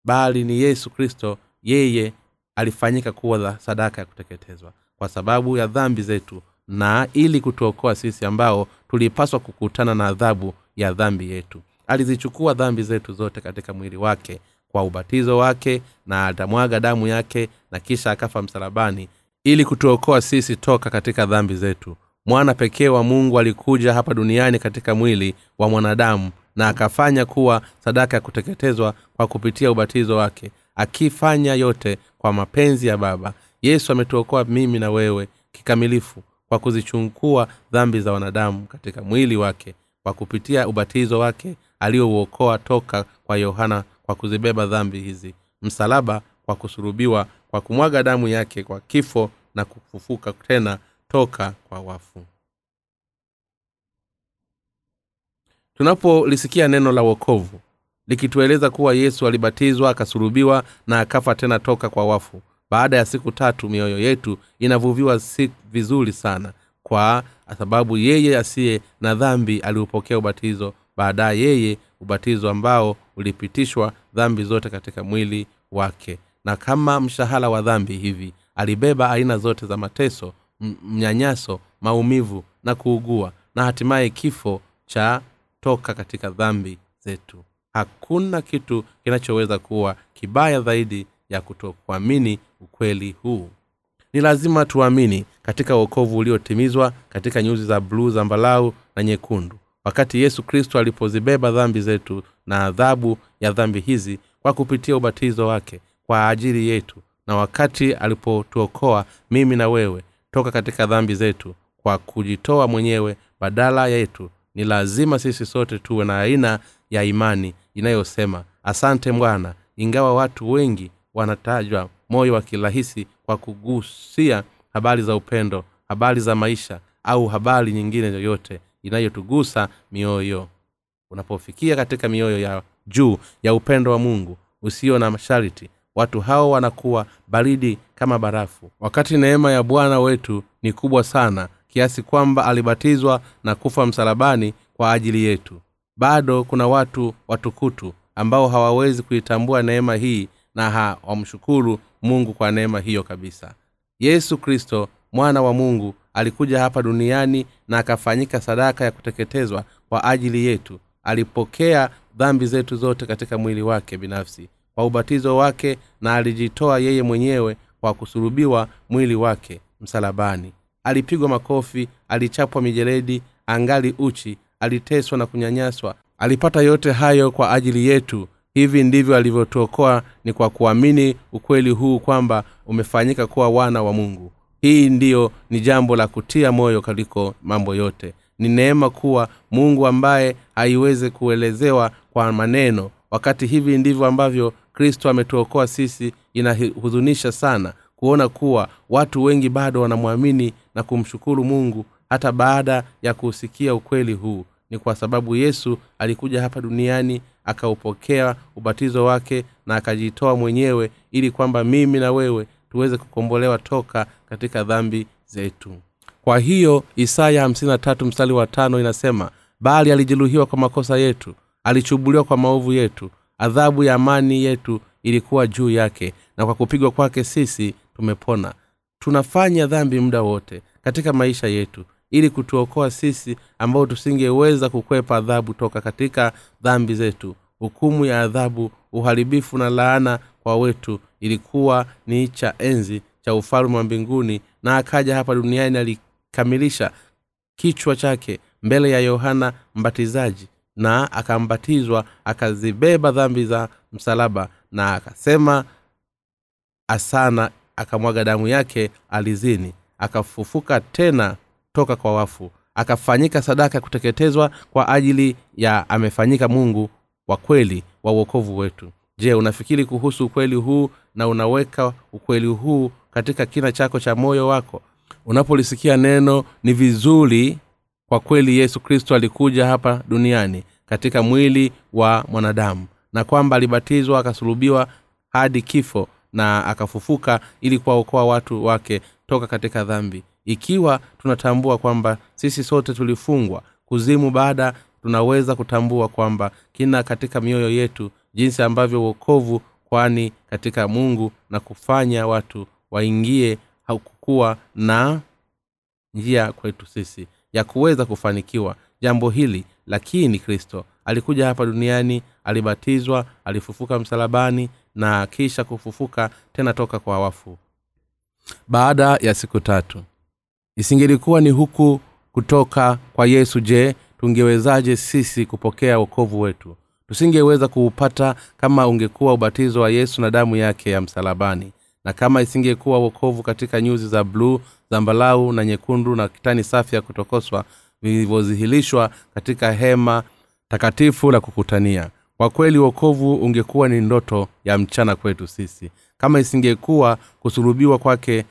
bali ni yesu kristo yeye alifanyika kuwa sadaka ya kuteketezwa kwa sababu ya dhambi zetu na ili kutuokoa sisi ambao tulipaswa kukutana na adhabu ya dhambi yetu. Alizichukua dhambi zetu zote katika mwili wake kwa ubatizo wake na atamwaga damu yake na kisha akafa msalabani ili kutuokoa sisi toka katika dhambi zetu. Mwana pekee wa mungu alikuja hapa duniani katika mwili wa mwanadamu na akafanya kuwa sadaka ya kuteketezwa kwa kupitia ubatizo wake akifanya yote kwa mapenzi ya baba. Yesu ametuokoa mimi na wewe kikamilifu kwa kuzichukua dhambi za wanadamu katika mwili wake kwa kupitia ubatizo wake aliouokoa toka kwa yohana kwa kuzibeba dhambi hizi msalaba kwa kusurubiwa kwa kumwaga damu yake kwa kifo na kufufuka tena toka kwa wafu tunapolisikia neno la wokovu likitueleza kuwa yesu alibatizwa akasulubiwa na akafa tena toka kwa wafu. Baada ya siku tatu mioyo yetu inavuviwa si vizuri sana kwa sababu yeye asiye na dhambi aliupokea ubatizo. Baadaye yeye ubatizo ambao ulipitishwa dhambi zote katika mwili wake. Na kama mshahara wa dhambi hivi alibeba aina zote za mateso mnyanyaso maumivu na kuugua na hatimaye kifo cha toka katika dhambi zetu. Hakuna kitu kinachoweza kuwa kibaya zaidi ya kutokuamini ukweli huu. Ni lazima tuamini katika uokovu uliotimizwa katika nyuzi za bluu zambalau na nyekundu. Wakati yesu kristo alipozibeba dhambi zetu na adhabu ya dhambi hizi kwa kupitia ubatizo wake kwa ajili yetu na wakati alipotuokoa mimi na wewe toka katika dhambi zetu kwa kujitoa mwenyewe badala yetu ni lazima sisi sote tuwe na aina ya imani inayosema asante bwana. Ingawa watu wengi wanatajwa moyo wa kirahisi kwa kugusia habari za upendo habari za maisha au habari nyingine yoyote inayotugusa mioyo. Unapofikia katika mioyo ya juu ya upendo wa mungu usio na masharti watu hao wanakuwa baridi kama barafu. Wakati neema ya bwana wetu ni kubwa sana kiasi kwamba alibatizwa na kufa msalabani kwa ajili yetu. Bado kuna watu watukutu ambao hawawezi kuitambua neema hii na hawamshukuru mungu kwa neema hiyo kabisa. Yesu kristo mwana wa mungu alikuja hapa duniani na akafanyika sadaka ya kuteketezwa kwa ajili yetu. Alipokea dhambi zetu zote katika mwili wake binafsi. Kwa ubatizo wake na alijitoa yeye mwenyewe kwa kusulubiwa mwili wake msalabani alipigwa makofi alichapwa mijeledi angali uchi aliteswa na kunyanyaswa. Alipata yote hayo kwa ajili yetu. Hivi ndivyo alivyotuokoa ni kwa kuamini ukweli huu kwamba umefanyika kuwa wana wa mungu. Hii ndiyo ni jambo la kutia moyo kaliko mambo yote. Ni neema kuwa mungu ambaye haiwezi kuelezewa kwa maneno. Wakati hivi ndivyo ambavyo kristo ametuokoa sisi inahuzunisha sana kuona kuwa watu wengi bado wanamwamini na kumshukuru mungu hata baada ya kuusikia ukweli huu. Ni kwa sababu yesu alikuja hapa duniani akaupokea ubatizo wake na akajitoa mwenyewe ili kwamba mimi na wewe tuweze kukombolewa toka katika dhambi zetu. Kwa hiyo isaya 53 mstari wa tano inasema bali alijeruhiwa kwa makosa yetu alichubuliwa kwa maovu yetu adhabu ya amani yetu ilikuwa juu yake na kwa kupigwa kwake sisi tumepona. Tunafanya dhambi muda wote katika maisha yetu ili kutuokoa sisi ambao tusingeweza kukwepa adhabu toka katika dhambi zetu. Hukumu ya adhabu uharibifu na laana kwa wetu ilikuwa ni cha enzi cha ufalme wa mbinguni na akaja hapa duniani alikamilisha kichwa chake mbele ya yohana mbatizaji na akambatizwa akazibeba dhambi za msalaba na akasema asana akamwaga damu yake alizini akafufuka tena toka kwa wafu akafanyika sadaka ya kuteketezwa kwa ajili ya amefanyika mungu wa kweli wa uokovu wetu. Je unafikiri kuhusu ukweli huu na unaweka ukweli huu katika kina chako cha moyo wako? Unapolisikia neno ni vizuri kwa kweli yesu kristo alikuja hapa duniani katika mwili wa mwanadamu na kwamba alibatizwa akasulubiwa hadi kifo na akafufuka ili kuwaokoa watu wake toka katika dhambi. Ikiwa tunatambua kwamba sisi sote tulifungwa kuzimu baada tunaweza kutambua kwamba kina katika mioyo yetu jinsi ambavyo uokovu kwani katika mungu na kufanya watu waingie hakukuwa na njia kwetu sisi ya kuweza kufanikiwa jambo hili. Lakini kristo alikuja hapa duniani alibatizwa alifufuka msalabani na kisha kufufuka tena toka kwa wafu. Baada ya siku tatu isingelikuwa ni huku kutoka kwa yesu je tungewezaje sisi kupokea wokovu wetu? Tusingeweza kuupata kama ungekuwa ubatizo wa yesu na damu yake ya msalabani na kama isingekuwa wokovu katika nyuzi za bluu zambalau na nyekundu na kitani safi ya kutokoswa vilivyozihilishwa katika hema takatifu la kukutania kwa kweli wokovu ungekuwa ni ndoto ya mchana kwetu sisi. Kama isingekuwa kusulubiwa kwake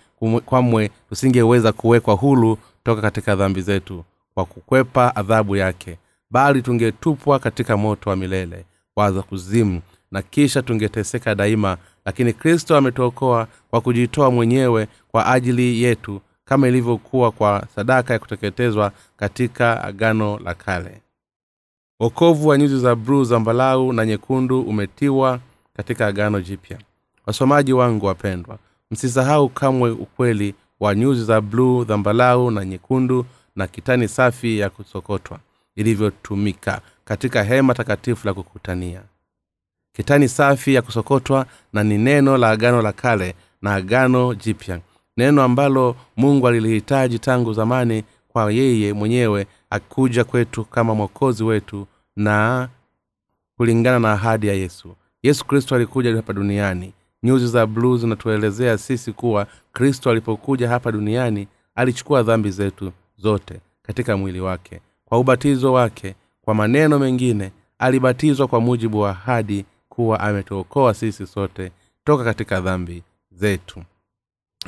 kwamwe tusingeweza kuwekwa hulu toka katika dhambi zetu kwa kukwepa adhabu yake. Bali tungetupwa katika moto wa milele waza kuzimu na kisha tungeteseka daima. Lakini kristo ametuokoa kwa kujitoa mwenyewe kwa ajili yetu kama ilivyokuwa kwa sadaka ya kuteketezwa katika agano la kale wokovu wa nyuzi za bruu zambalau na nyekundu umetiwa katika agano jipya. Wasomaji wangu wapendwa msisahau kamwe ukweli wa nyuzi za bluu dhambalau na nyekundu na kitani safi ya kusokotwa ilivyotumika katika hema takatifu la kukutania. Kitani safi ya kusokotwa na ni neno la agano la kale na agano jipya. Neno ambalo mungu alilihitaji tangu zamani kwa yeye mwenyewe akuja kwetu kama mwokozi wetu na kulingana na ahadi ya yesu. Yesu kristo alikuja hapa duniani. Nyuzi za bluu zinatuelezea sisi kuwa kristo alipokuja hapa duniani alichukua dhambi zetu zote katika mwili wake. Kwa ubatizo wake kwa maneno mengine alibatizwa kwa mujibu wa ahadi kuwa ametuokoa sisi sote toka katika dhambi zetu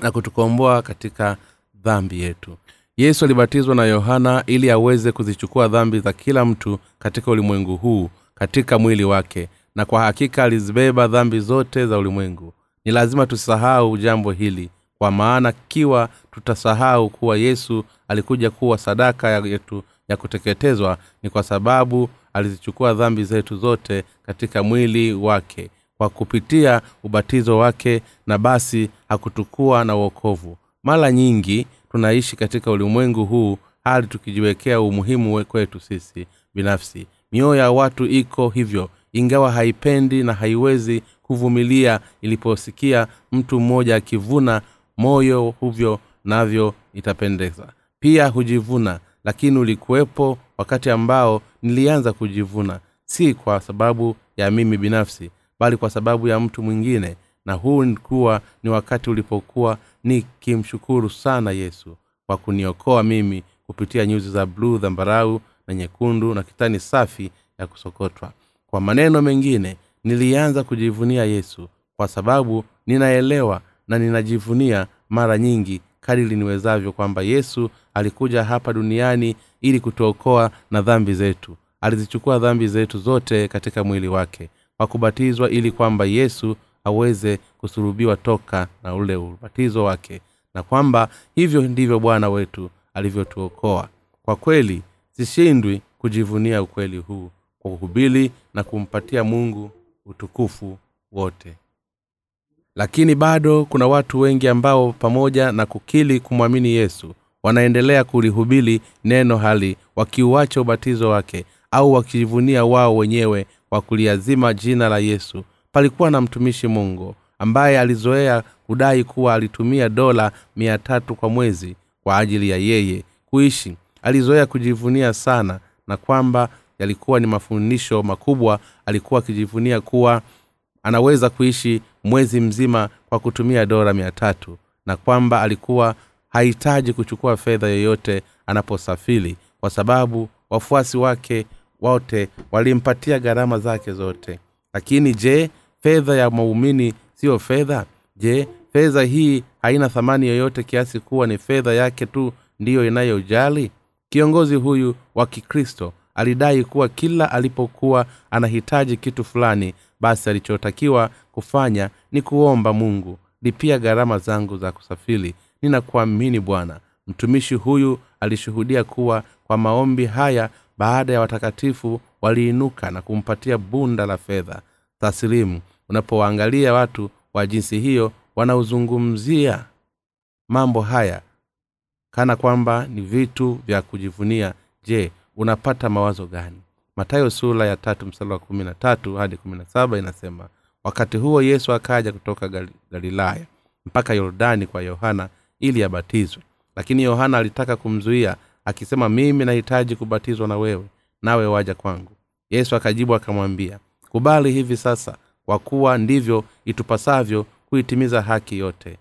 na kutukomboa katika dhambi yetu yesu alibatizwa na yohana ili aweze kuzichukua dhambi za kila mtu katika ulimwengu huu katika mwili wake na kwa hakika alizibeba dhambi zote za ulimwengu. Ni lazima tusahau jambo hili kwa maana kiwa tutasahau kuwa yesu alikuja kuwa sadaka yetu ya kuteketezwa ni kwa sababu alizichukua dhambi zetu zote katika mwili wake. Kwa kupitia ubatizo wake na basi hakutukua na uokovu mara nyingi tunaishi katika ulimwengu huu hali tukijiwekea umuhimu kwetu sisi binafsi. Mioyo ya watu iko hivyo. Ingawa haipendi na haiwezi kuvumilia iliposikia mtu mmoja akivuna moyo huvyo navyo itapendeza. Pia hujivuna lakini ulikuwepo wakati ambao nilianza kujivuna. Si kwa sababu ya mimi binafsi bali kwa sababu ya mtu mwingine. Na huu kuwa ni wakati ulipokuwa nikimshukuru sana yesu kwa kuniokoa mimi kupitia nyuzi za bluu dhambarau na nyekundu na kitani safi ya kusokotwa. Kwa maneno mengine nilianza kujivunia yesu kwa sababu ninaelewa na ninajivunia mara nyingi kadili niwezavyo kwamba yesu alikuja hapa duniani ili kutuokoa na dhambi zetu. Alizichukua dhambi zetu zote katika mwili wake kwa kubatizwa ili kwamba yesu aweze kusurubiwa toka na ule ubatizo wake na kwamba hivyo ndivyo bwana wetu alivyotuokoa. Kwa kweli sishindwi kujivunia ukweli huu kwa kuhubili na kumpatia mungu utukufu wote. Lakini bado kuna watu wengi ambao pamoja na kukili kumwamini yesu wanaendelea kulihubili neno hali wakiuacha ubatizo wake au wakijivunia wao wenyewe kwa kuliazima jina la yesu palikuwa na mtumishi mungu ambaye alizoea kudai kuwa alitumia dola mia tatu kwa mwezi kwa ajili ya yeye kuishi. Alizoea kujivunia sana na kwamba yalikuwa ni mafundisho makubwa. Alikuwa akijivunia kuwa anaweza kuishi mwezi mzima kwa kutumia dola mia tatu na kwamba alikuwa hahitaji kuchukua fedha yoyote anaposafiri kwa sababu wafuasi wake wote walimpatia gharama zake zote. Lakini je fedha ya maumini siyo fedha? Je fedha hii haina thamani yoyote kiasi kuwa ni fedha yake tu ndiyo inayojali? Kiongozi huyu wa kikristo alidai kuwa kila alipokuwa anahitaji kitu fulani basi alichotakiwa kufanya ni kuomba mungu lipia gharama zangu za kusafiri ninakuamini bwana. Mtumishi huyu alishuhudia kuwa kwa maombi haya baada ya watakatifu waliinuka na kumpatia bunda la fedha taslimu. Unapowaangalia watu wa jinsi hiyo wanaozungumzia mambo haya kana kwamba ni vitu vya kujivunia. Je unapata mawazo gani? Matayo sura ya tatu msala wa kumi na tatu hadi kumi na saba inasema wakati huo yesu akaja kutoka galilaya mpaka yordani kwa yohana ili abatizwe. Lakini yohana alitaka kumzuia akisema mimi nahitaji kubatizwa na wewe nawe waja kwangu. Yesu akajibu akamwambia kubali hivi sasa kwa kuwa ndivyo itupasavyo kuitimiza haki yote.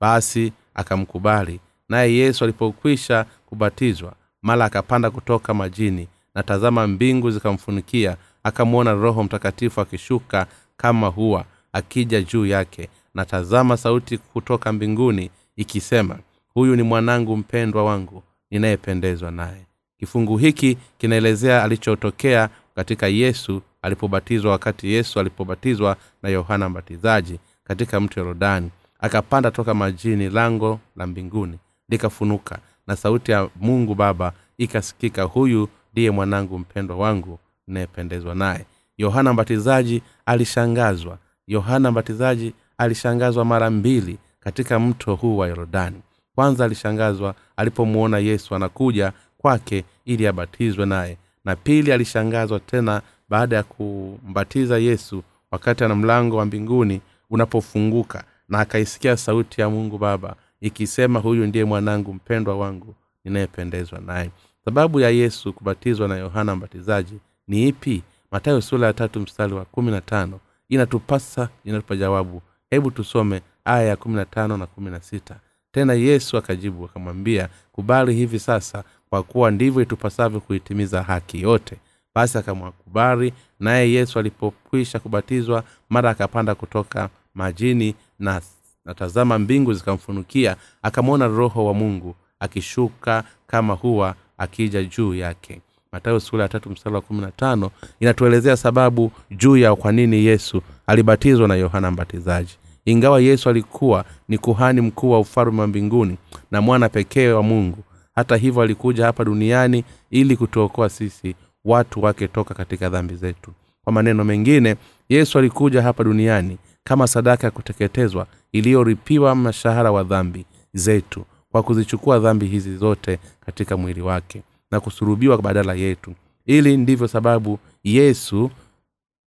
Basi akamkubali naye yesu alipokwisha kubatizwa mala akapanda kutoka majini na tazama mbingu zikamfunikia akamwona roho mtakatifu akishuka kama huwa akija juu yake na tazama sauti kutoka mbinguni ikisema huyu ni mwanangu mpendwa wangu ninayependezwa naye. Kifungu hiki kinaelezea alichotokea katika yesu alipobatizwa wakati yesu alipobatizwa na yohana mbatizaji katika mto yorodani. Akapanda toka majini lango la mbinguni likafunuka na sauti ya mungu baba ikasikika huyu ndiye mwanangu mpendwa wangu inayependezwa naye. Yohana mbatizaji alishangazwa. Yohana mbatizaji alishangazwa mara mbili katika mto huu wa yorodani. Kwanza alishangazwa alipomwona yesu anakuja kwake ili abatizwe naye na pili alishangazwa tena baada ya kumbatiza yesu wakati ana mlango wa mbinguni unapofunguka na akaisikia sauti ya mungu baba ikisema huyu ndiye mwanangu mpendwa wangu ninayependezwa naye. Sababu ya yesu kubatizwa na yohana mbatizaji ni ipi? Matayo sura ya tatu mstari wa kumi na tano. Inatupasa inatupa jawabu. Hebu tusome aya ya kumi na tano na kumi na sita. Tena yesu akajibu akamwambia kubali hivi sasa kwa kuwa ndivyo itupasavyo kuitimiza haki yote basi akamwakubali naye yesu alipokwisha kubatizwa mara akapanda kutoka majini na natazama mbingu zikamfunukia akamwona roho wa mungu akishuka kama huwa akija juu yake. Matayo sura ya tatu mstari wa kumi na tano inatuelezea sababu juu ya kwa nini yesu alibatizwa na yohana mbatizaji. Ingawa yesu alikuwa ni kuhani mkuu wa ufalme wa mbinguni na mwana pekee wa mungu hata hivyo alikuja hapa duniani ili kutuokoa sisi watu wake toka katika dhambi zetu. Kwa maneno mengine yesu alikuja hapa duniani kama sadaka ya kuteketezwa iliyoripiwa mshahara wa dhambi zetu kwa kuzichukua dhambi hizi zote katika mwili wake na kusurubiwa badala yetu. Ili ndivyo sababu yesu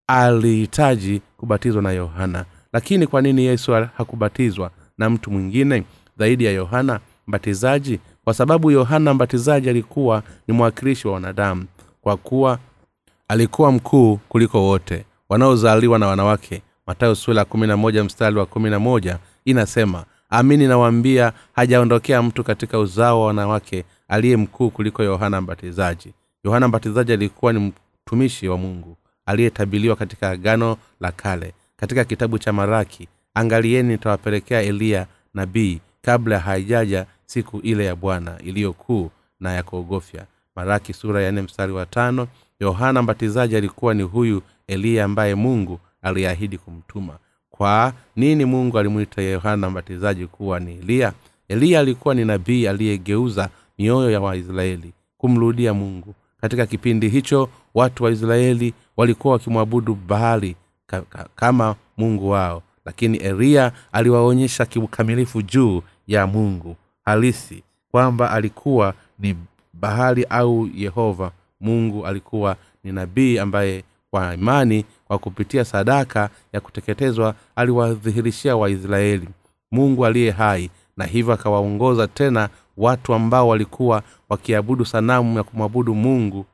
alihitaji kubatizwa na yohana. Lakini kwa nini yesu hakubatizwa na mtu mwingine zaidi ya yohana mbatizaji? Kwa sababu yohana mbatizaji alikuwa ni mwakilishi wa wanadamu kwa kuwa alikuwa mkuu kuliko wote wanaozaliwa na wanawake. Matayo sula kumi na moja mstari wa kumi na moja inasema amini nawaambia hajaondokea mtu katika uzao wa wanawake aliye mkuu kuliko yohana mbatizaji. Yohana mbatizaji alikuwa ni mtumishi wa mungu aliyetabiliwa katika agano la kale. Katika kitabu cha maraki angalieni nitawapelekea eliya nabii kabla haijaja siku ile ya bwana iliyokuu na ya kuogofya maraki sura ya nne mstari wa tano. Yohana mbatizaji alikuwa ni huyu eliya ambaye mungu aliahidi kumtuma. Kwa nini mungu alimwita yohana mbatizaji kuwa ni eliya eliya alikuwa ni nabii aliyegeuza mioyo ya waisraeli kumrudia mungu. Katika kipindi hicho watu wa israeli walikuwa wakimwabudu bahali ka, ka, kama mungu wao. Lakini eliya aliwaonyesha kiukamilifu juu ya mungu halisi kwamba alikuwa ni bahali au yehova mungu alikuwa ni nabii ambaye kwa imani kwa kupitia sadaka ya kuteketezwa aliwadhihirishia waisraeli. Mungu aliye hai na hivyo akawaongoza tena watu ambao walikuwa wakiabudu sanamu ya kumwabudu mungu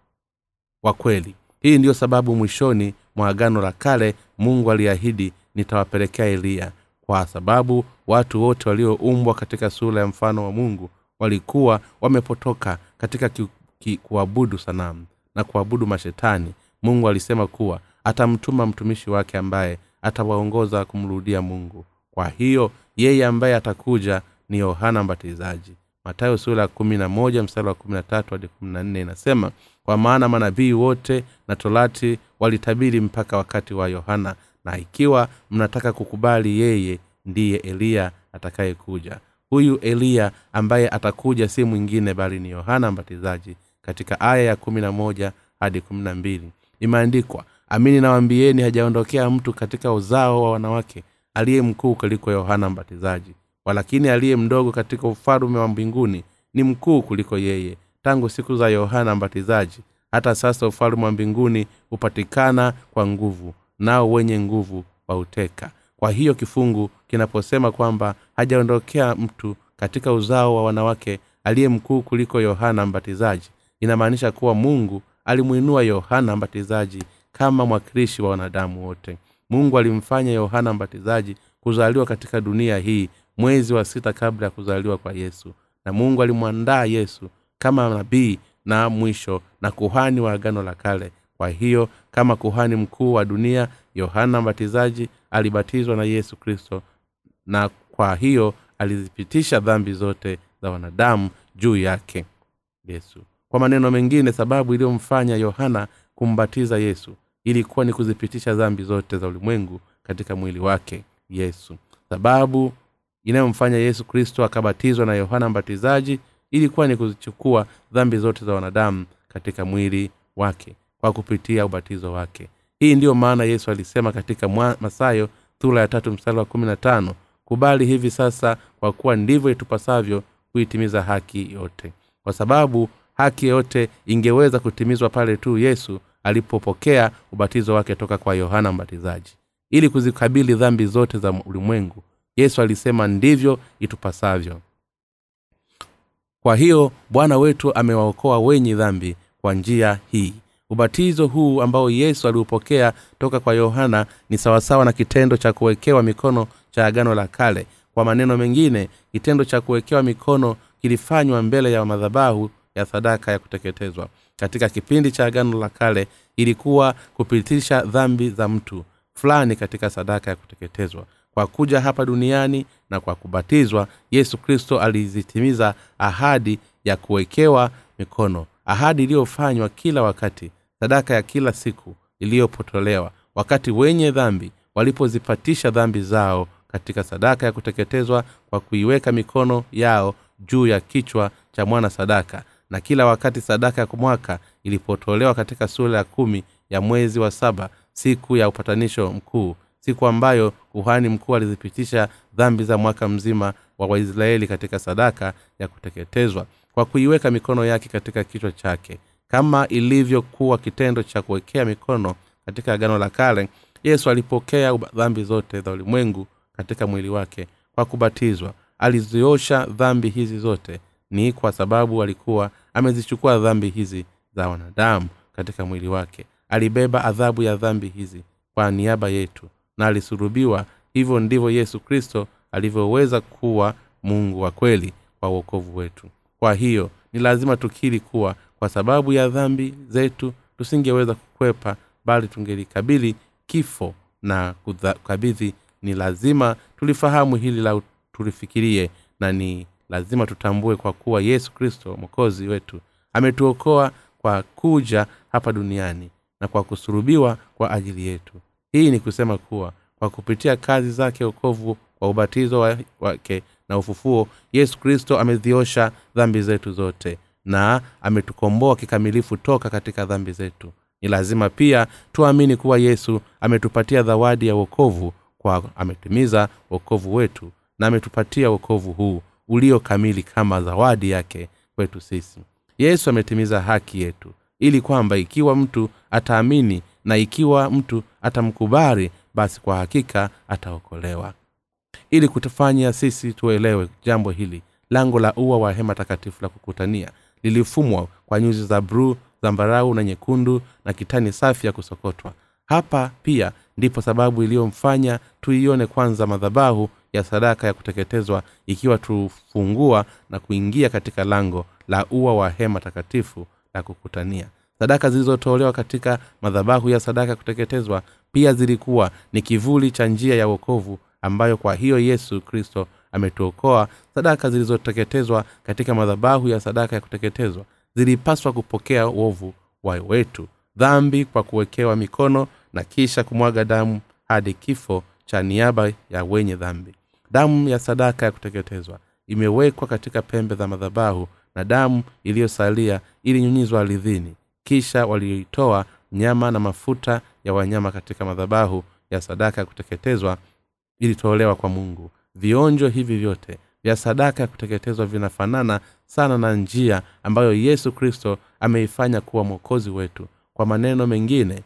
wa kweli. Hii ndiyo sababu mwishoni mwa agano la kale mungu aliahidi nitawapelekea eliya. Kwa sababu watu wote walioumbwa katika sura ya mfano wa mungu walikuwa wamepotoka katika kuabudu sanamu na kuabudu mashetani mungu alisema kuwa atamtuma mtumishi wake ambaye atawaongoza kumrudia mungu. Kwa hiyo yeye ambaye atakuja ni yohana mbatizaji. Matayo sura ya moja mstari wa hadi nne inasema kwa maana manabii wote na torati walitabiri mpaka wakati wa yohana na ikiwa mnataka kukubali yeye ndiye eliya atakayekuja huyu eliya ambaye atakuja si mwingine bali ni yohana mbatizaji katika aya ya kumi na moja hadi kumi na mbili. Imeandikwa amini nawambieni hajaondokea mtu katika uzao wa wanawake aliye mkuu kuliko yohana mbatizaji. Walakini aliye mdogo katika ufalume wa mbinguni ni mkuu kuliko yeye. Tangu siku za yohana mbatizaji hata sasa ufalume wa mbinguni hupatikana kwa nguvu nao wenye nguvu wauteka kwa hiyo kifungu kinaposema kwamba hajaondokea mtu katika uzao wa wanawake aliye mkuu kuliko yohana mbatizaji inamaanisha kuwa mungu alimwinua yohana mbatizaji kama mwakilishi wa wanadamu wote. Mungu alimfanya yohana mbatizaji kuzaliwa katika dunia hii mwezi wa sita kabla ya kuzaliwa kwa yesu. Na mungu alimwandaa yesu kama nabii na mwisho na kuhani wa agano la kale kwa hiyo kama kuhani mkuu wa dunia yohana mbatizaji alibatizwa na yesu kristo na kwa hiyo alizipitisha dhambi zote za wanadamu juu yake yesu. Kwa maneno mengine sababu iliyomfanya yohana kumbatiza yesu ilikuwa ni kuzipitisha dhambi zote za ulimwengu katika mwili wake yesu. Sababu inayomfanya yesu kristo akabatizwa na yohana mbatizaji ilikuwa ni kuzichukua dhambi zote za wanadamu katika mwili wake kwa kupitia ubatizo wake. Hii ndiyo maana yesu alisema katika masayo sura ya tatu mstari wa kumi na tano kubali hivi sasa kwa kuwa ndivyo itupasavyo kuitimiza haki yote. Kwa sababu haki yote ingeweza kutimizwa pale tu yesu alipopokea ubatizo wake toka kwa yohana mbatizaji. Ili kuzikabili dhambi zote za ulimwengu yesu alisema ndivyo itupasavyo. Kwa hiyo bwana wetu amewaokoa wenye dhambi kwa njia hii ubatizo huu ambao yesu aliupokea toka kwa yohana ni sawasawa na kitendo cha kuwekewa mikono cha agano la kale. Kwa maneno mengine kitendo cha kuwekewa mikono kilifanywa mbele ya madhabahu ya sadaka ya kuteketezwa. Katika kipindi cha agano la kale ilikuwa kupitisha dhambi za mtu fulani katika sadaka ya kuteketezwa. Kwa kuja hapa duniani na kwa kubatizwa yesu kristo alizitimiza ahadi ya kuwekewa mikono. Ahadi iliyofanywa kila wakati sadaka ya kila siku iliyopotolewa wakati wenye dhambi walipozipatisha dhambi zao katika sadaka ya kuteketezwa kwa kuiweka mikono yao juu ya kichwa cha mwana sadaka. Na kila wakati sadaka ya mwaka ilipotolewa katika sura ya kumi ya mwezi wa saba siku ya upatanisho mkuu siku ambayo kuhani mkuu alizipitisha dhambi za mwaka mzima wa waisraeli katika sadaka ya kuteketezwa kwa kuiweka mikono yake katika kichwa chake kama ilivyokuwa kitendo cha kuwekea mikono katika agano la kale yesu alipokea dhambi zote za ulimwengu katika mwili wake kwa kubatizwa. Aliziosha dhambi hizi zote ni kwa sababu alikuwa amezichukua dhambi hizi za wanadamu katika mwili wake. Alibeba adhabu ya dhambi hizi kwa niaba yetu na alisurubiwa hivyo ndivyo yesu kristo alivyoweza kuwa mungu wa kweli kwa uokovu wetu. Kwa hiyo ni lazima tukiri kuwa kwa sababu ya dhambi zetu tusingeweza kukwepa bali tungelikabili kifo na kukabidhi. Ni lazima tulifahamu hili la tulifikirie na ni lazima tutambue kwa kuwa yesu kristo mwokozi wetu ametuokoa kwa kuja hapa duniani na kwa kusurubiwa kwa ajili yetu. Hii ni kusema kuwa kwa kupitia kazi zake okovu kwa ubatizo wake na ufufuo yesu kristo ameziosha dhambi zetu zote na ametukomboa kikamilifu toka katika dhambi zetu. Ni lazima pia tuamini kuwa yesu ametupatia zawadi ya wokovu kwa ametimiza wokovu wetu na ametupatia wokovu huu ulio kamili kama zawadi yake kwetu sisi. Yesu ametimiza haki yetu ili kwamba ikiwa mtu ataamini na ikiwa mtu atamkubali basi kwa hakika ataokolewa. Ili kutufanya sisi tuelewe jambo hili lango la ua wa hema takatifu la kukutania lilifumwa kwa nyuzi za bruu zambarau na nyekundu na kitani safi ya kusokotwa. Hapa pia ndipo sababu iliyomfanya tuione kwanza madhabahu ya sadaka ya kuteketezwa ikiwa tufungua na kuingia katika lango la ua wa hema takatifu la kukutania. Sadaka zilizotolewa katika madhabahu ya sadaka ya kuteketezwa pia zilikuwa ni kivuli cha njia ya uokovu ambayo kwa hiyo yesu kristo ametuokoa sadaka zilizoteketezwa katika madhabahu ya sadaka ya kuteketezwa zilipaswa kupokea uovu wa wetu. Dhambi kwa kuwekewa mikono na kisha kumwaga damu hadi kifo cha niaba ya wenye dhambi. Damu ya sadaka ya kuteketezwa imewekwa katika pembe za madhabahu na damu iliyosalia ilinyunyizwa aridhini kisha waliitoa nyama na mafuta ya wanyama katika madhabahu ya sadaka ya kuteketezwa ilitolewa kwa mungu vionjo hivi vyote vya sadaka ya kuteketezwa vinafanana sana na njia ambayo yesu kristo ameifanya kuwa mwokozi wetu. Kwa maneno mengine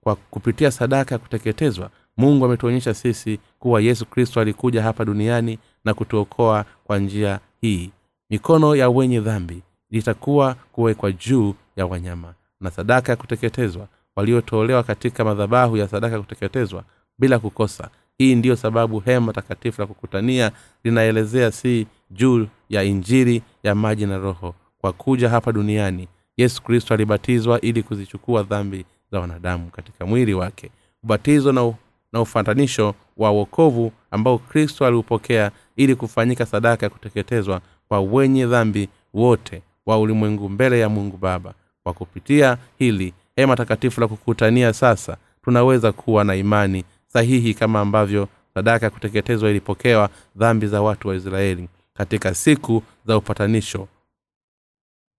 kwa kupitia sadaka ya kuteketezwa mungu ametuonyesha sisi kuwa yesu kristo alikuja hapa duniani na kutuokoa kwa njia hii. Mikono ya wenye dhambi litakuwa kuwekwa juu ya wanyama na sadaka ya kuteketezwa waliotolewa katika madhabahu ya sadaka ya kuteketezwa bila kukosa hii ndiyo sababu hema takatifu la kukutania linaelezea si juu ya injiri ya maji na roho. Kwa kuja hapa duniani yesu kristo alibatizwa ili kuzichukua dhambi za wanadamu katika mwili wake. Ubatizo na, na ufatanisho wa wokovu ambao kristo aliupokea ili kufanyika sadaka ya kuteketezwa kwa wenye dhambi wote wa ulimwengu mbele ya mungu baba. Kwa kupitia hili hema takatifu la kukutania sasa tunaweza kuwa na imani sahihi kama ambavyo sadaka ya kuteketezwa ilipokewa dhambi za watu wa israeli katika siku za upatanisho.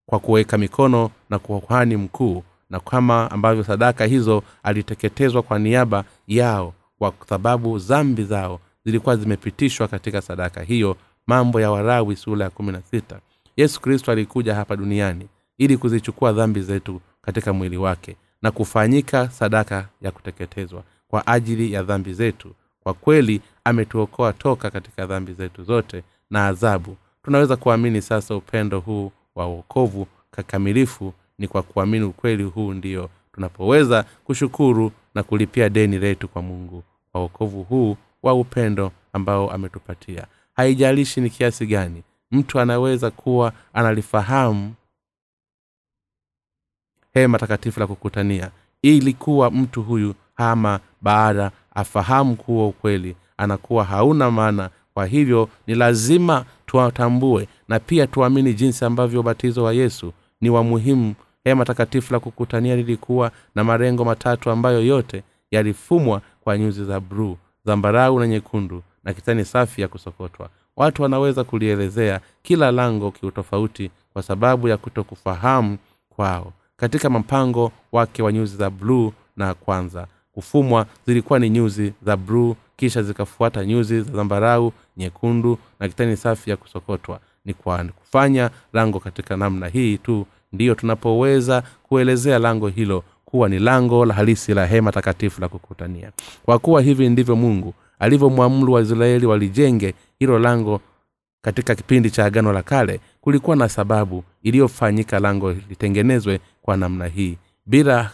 Kwa kuweka mikono na kuhani mkuu na kama ambavyo sadaka hizo aliteketezwa kwa niaba yao kwa sababu zambi zao zilikuwa zimepitishwa katika sadaka hiyo mambo ya warawi sura ya kumi na sita. Yesu kristo alikuja hapa duniani ili kuzichukua dhambi zetu katika mwili wake na kufanyika sadaka ya kuteketezwa kwa ajili ya dhambi zetu. Kwa kweli ametuokoa toka katika dhambi zetu zote na adhabu. Tunaweza kuamini sasa upendo huu wa uokovu kakamilifu ni kwa kuamini ukweli huu ndio tunapoweza kushukuru na kulipia deni letu kwa mungu kwa uokovu huu wa upendo ambao ametupatia. Haijalishi ni kiasi gani mtu anaweza kuwa analifahamu hema takatifu la kukutania ili kuwa mtu huyu ama baada afahamu kuwa ukweli anakuwa hauna maana. Kwa hivyo ni lazima tuwatambue na pia tuamini jinsi ambavyo ubatizo wa yesu ni wa muhimu. Hema takatifu la kukutania lilikuwa na marengo matatu ambayo yote yalifumwa kwa nyuzi za bruu zambarau na nyekundu na kitani safi ya kusokotwa. Watu wanaweza kulielezea kila lango kiutofauti kwa sababu ya kutokufahamu kwao. Katika mpango wake wa nyuzi za bluu na kwanza kufumwa zilikuwa ni nyuzi za bluu kisha zikafuata nyuzi za zambarau nyekundu na kitani safi ya kusokotwa. Ni kwa kufanya lango katika namna hii tu ndiyo tunapoweza kuelezea lango hilo kuwa ni lango la halisi la hema takatifu la kukutania. Kwa kuwa hivi ndivyo mungu alivyomwamuru waisraeli walijenge hilo lango katika kipindi cha agano la kale kulikuwa na sababu iliyofanyika lango litengenezwe kwa namna hii bila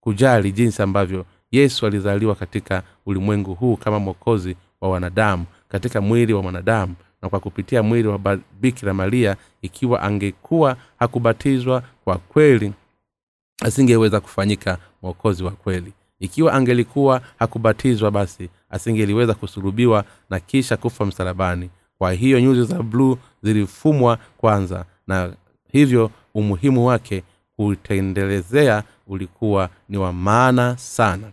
kujali jinsi ambavyo yesu alizaliwa katika ulimwengu huu kama mwokozi wa wanadamu katika mwili wa mwanadamu na kwa kupitia mwili wa bikira maria ikiwa angekuwa hakubatizwa kwa kweli asingeweza kufanyika mwokozi wa kweli. Ikiwa angelikuwa hakubatizwa basi asingeliweza kusulubiwa na kisha kufa msalabani. Kwa hiyo nyuzi za bluu zilifumwa kwanza na hivyo umuhimu wake kutendelezea ulikuwa ni wa maana sana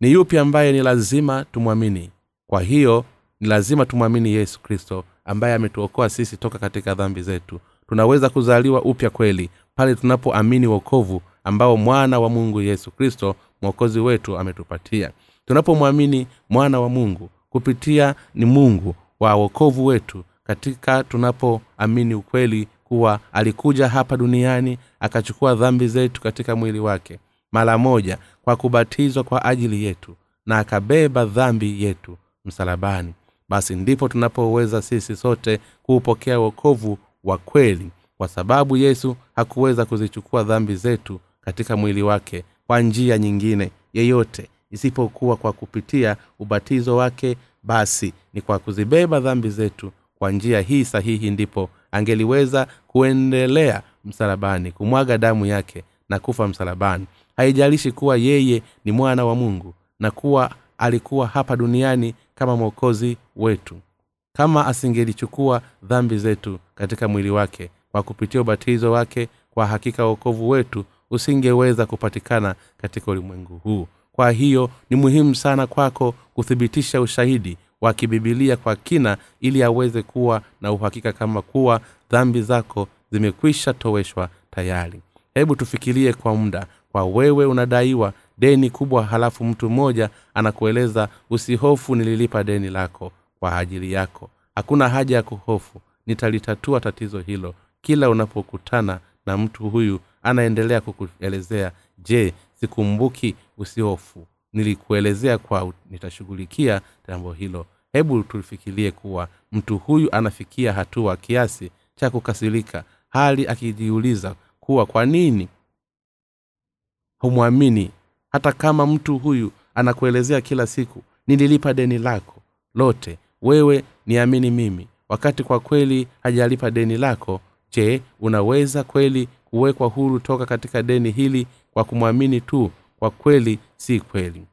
ni yupi ambaye ni lazima tumwamini? Kwa hiyo ni lazima tumwamini yesu kristo ambaye ametuokoa sisi toka katika dhambi zetu. Tunaweza kuzaliwa upya kweli pale tunapoamini wokovu ambao mwana wa mungu yesu kristo mwokozi wetu ametupatia. Tunapomwamini mwana wa mungu kupitia ni mungu wa wokovu wetu katika tunapoamini ukweli kuwa alikuja hapa duniani akachukua dhambi zetu katika mwili wake mara moja kwa kubatizwa kwa ajili yetu na akabeba dhambi yetu msalabani. Basi ndipo tunapoweza sisi sote kuupokea wokovu wa kweli. Kwa sababu yesu hakuweza kuzichukua dhambi zetu katika mwili wake kwa njia nyingine yeyote isipokuwa kwa kupitia ubatizo wake basi ni kwa kuzibeba dhambi zetu kwa njia hii sahihi ndipo angeliweza kuendelea msalabani kumwaga damu yake na kufa msalabani. Haijalishi kuwa yeye ni mwana wa mungu na kuwa alikuwa hapa duniani kama mwokozi wetu. Kama asingelichukua dhambi zetu katika mwili wake kwa kupitia ubatizo wake kwa hakika wokovu wetu usingeweza kupatikana katika ulimwengu huu. Kwa hiyo ni muhimu sana kwako kuthibitisha ushahidi wa kibibilia kwa kina ili aweze kuwa na uhakika kama kuwa dhambi zako zimekwisha toweshwa tayari hebu tufikirie kwa muda kwa wewe unadaiwa deni kubwa halafu mtu mmoja anakueleza usihofu nililipa deni lako kwa ajili yako. Hakuna haja ya kuhofu. Nitalitatua tatizo hilo kila unapokutana na mtu huyu anaendelea kukuelezea je sikumbuki usihofu? Nilikuelezea kwa nitashughulikia jambo hilo. Hebu tufikirie kuwa mtu huyu anafikia hatua kiasi cha kukasirika hali akijiuliza kuwa kwa nini? Humwamini. Hata kama mtu huyu anakuelezea kila siku nililipa deni lako lote wewe niamini mimi. Wakati kwa kweli hajalipa deni lako je unaweza kweli kuwekwa huru toka katika deni hili kwa kumwamini tu? Kwa kweli si kweli.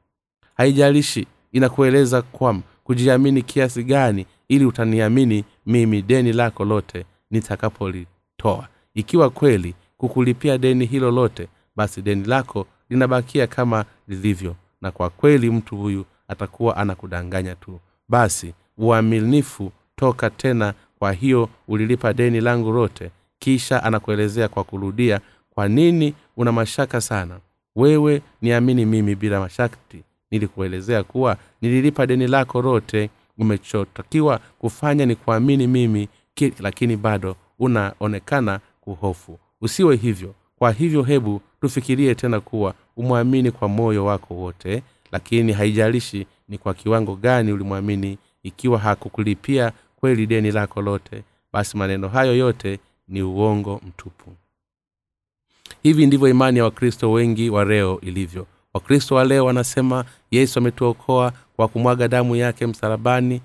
Haijalishi inakueleza kwam kujiamini kiasi gani ili utaniamini mimi deni lako lote nitakapolitoa. Ikiwa kweli kukulipia deni hilo lote basi deni lako linabakia kama lilivyo na kwa kweli mtu huyu atakuwa anakudanganya tu. Basi uaminifu toka tena kwa hiyo ulilipa deni langu lote kisha anakuelezea kwa kurudia kwa nini una mashaka sana? Wewe niamini mimi bila mashakti nilikuelezea kuwa nililipa deni lako lote. Umechotakiwa kufanya ni kuamini mimi ki, lakini bado unaonekana kuhofu usiwe hivyo. Kwa hivyo hebu tufikirie tena kuwa umwamini kwa moyo wako wote lakini haijalishi ni kwa kiwango gani ulimwamini ikiwa hakukulipia kweli deni lako lote basi maneno hayo yote ni uongo mtupu. Hivi ndivyo imani ya wakristo wengi wa leo ilivyo. Wakristo wa leo wanasema yesu ametuokoa kwa kumwaga damu yake msalabani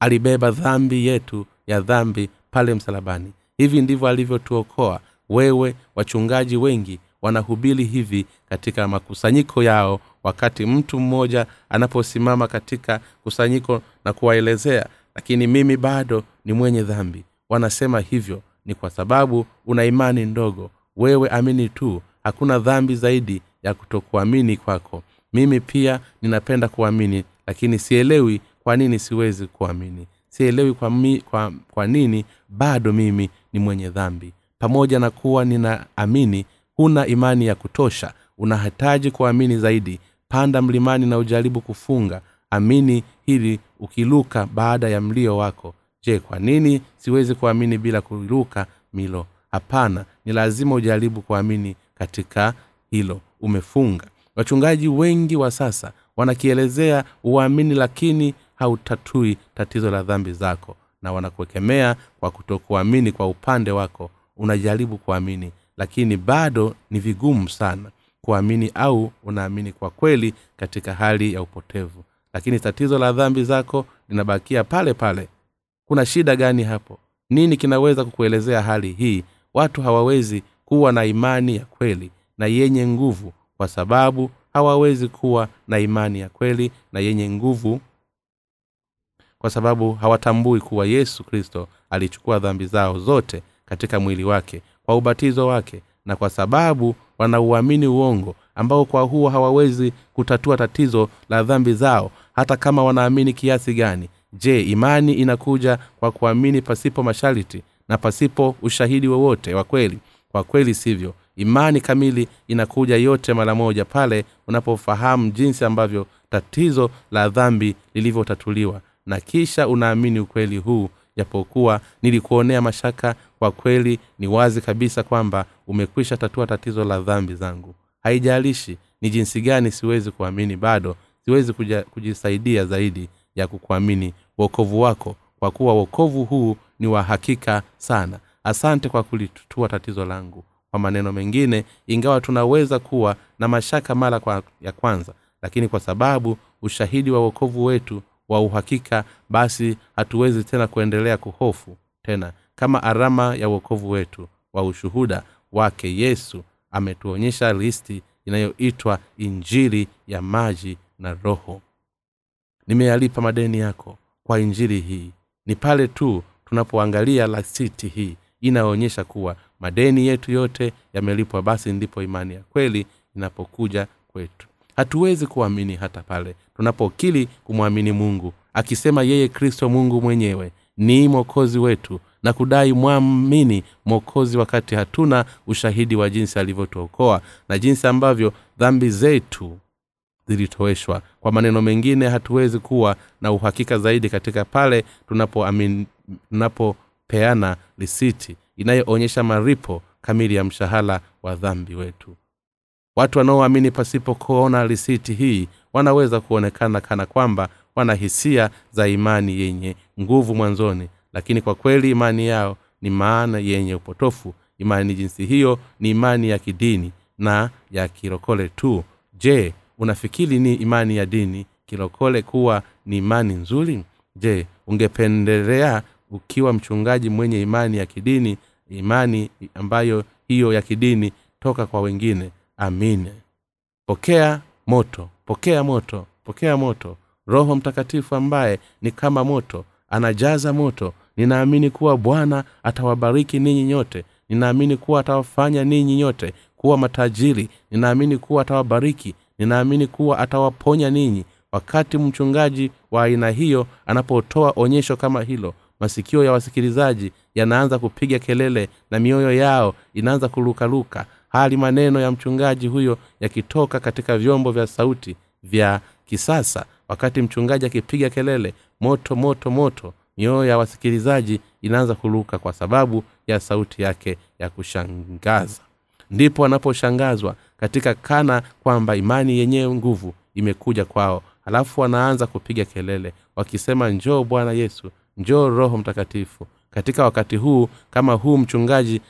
alibeba dhambi yetu ya dhambi pale msalabani. Hivi ndivyo alivyotuokoa wewe wachungaji wengi wanahubiri hivi katika makusanyiko yao wakati mtu mmoja anaposimama katika kusanyiko na kuwaelezea. Lakini mimi bado ni mwenye dhambi. Wanasema hivyo ni kwa sababu una imani ndogo. Wewe amini tu hakuna dhambi zaidi ya kutokuamini kwako. Mimi pia ninapenda kuamini lakini sielewi kwa nini siwezi kuamini. Sielewi kwa, mi, kwa, kwa nini bado mimi ni mwenye dhambi pamoja na kuwa ninaamini huna imani ya kutosha unahitaji kuamini zaidi panda mlimani na ujaribu kufunga amini hili ukiluka baada ya mlio wako. Je kwa nini siwezi kuamini bila kuluka milo? Hapana ni lazima ujaribu kuamini katika hilo. Umefunga. Wachungaji wengi wa sasa wanakielezea uamini lakini hautatui tatizo la dhambi zako na wanakuekemea kwa kutokuamini kwa upande wako unajaribu kuamini lakini bado ni vigumu sana kuamini au unaamini kwa kweli katika hali ya upotevu. Lakini tatizo la dhambi zako linabakia pale pale. Kuna shida gani hapo? Nini kinaweza kukuelezea hali hii? Watu hawawezi kuwa na imani ya kweli na yenye nguvu kwa sababu hawawezi kuwa na imani ya kweli na yenye nguvu kwa sababu hawatambui kuwa yesu kristo alichukua dhambi zao zote katika mwili wake kwa ubatizo wake na kwa sababu wanauamini uongo ambao kwa huo hawawezi kutatua tatizo la dhambi zao hata kama wanaamini kiasi gani. Je imani inakuja kwa kuamini pasipo mashariti na pasipo ushahidi wowote wa kweli? Kwa kweli sivyo. Imani kamili inakuja yote mara moja pale unapofahamu jinsi ambavyo tatizo la dhambi lilivyotatuliwa na kisha unaamini ukweli huu japokuwa nilikuonea mashaka kwa kweli ni wazi kabisa kwamba umekwisha tatua tatizo la dhambi zangu. Haijalishi ni jinsi gani siwezi kuamini bado siwezi kuja, kujisaidia zaidi ya kukuamini wokovu wako kwa kuwa wokovu huu ni wa hakika sana. Asante kwa kulitutua tatizo langu. Kwa maneno mengine ingawa tunaweza kuwa na mashaka mara kwa ya kwanza lakini kwa sababu ushahidi wa wokovu wetu wa uhakika basi hatuwezi tena kuendelea kuhofu tena. Kama arama ya uokovu wetu wa ushuhuda wake yesu ametuonyesha listi inayoitwa injili ya maji na roho. Nimeyalipa madeni yako kwa injili hii. Ni pale tu tunapoangalia lasiti hii inayoonyesha kuwa madeni yetu yote yamelipwa basi ndipo imani ya kweli inapokuja kwetu hatuwezi kuamini hata pale tunapokili kumwamini mungu akisema yeye kristo mungu mwenyewe ni mwokozi wetu na kudai mwamini mwokozi wakati hatuna ushahidi wa jinsi alivyotuokoa na jinsi ambavyo dhambi zetu zilitoweshwa. Kwa maneno mengine hatuwezi kuwa na uhakika zaidi katika pale tunapopeana tunapo risiti inayoonyesha maripo kamili ya mshahara wa dhambi wetu watu wanaoamini pasipo kuona risiti hii wanaweza kuonekana kana kwamba wana hisia za imani yenye nguvu mwanzoni. Lakini kwa kweli imani yao ni maana yenye upotofu. Imani jinsi hiyo ni imani ya kidini na ya kirokole tu. Je unafikiri ni imani ya dini kirokole kuwa ni imani nzuri? Je ungependelea ukiwa mchungaji mwenye imani ya kidini imani ambayo hiyo ya kidini toka kwa wengine amine pokea moto pokea moto pokea moto. Roho mtakatifu ambaye ni kama moto anajaza moto. Ninaamini kuwa bwana atawabariki ninyi nyote. Ninaamini kuwa atawafanya ninyi nyote kuwa matajiri. Ninaamini kuwa atawabariki. Ninaamini kuwa atawaponya ninyi. Wakati mchungaji wa aina hiyo anapotoa onyesho kama hilo masikio ya wasikilizaji yanaanza kupiga kelele na mioyo yao inaanza kulukaluka hali maneno ya mchungaji huyo yakitoka katika vyombo vya sauti vya kisasa. Wakati mchungaji akipiga kelele moto moto moto mioyo ya wasikilizaji inaanza kuruka kwa sababu ya sauti yake ya kushangaza. Ndipo wanaposhangazwa katika kana kwamba imani yenyewe nguvu imekuja kwao. Halafu wanaanza kupiga kelele wakisema njoo bwana yesu njoo roho mtakatifu. Katika wakati huu kama huu mchungaji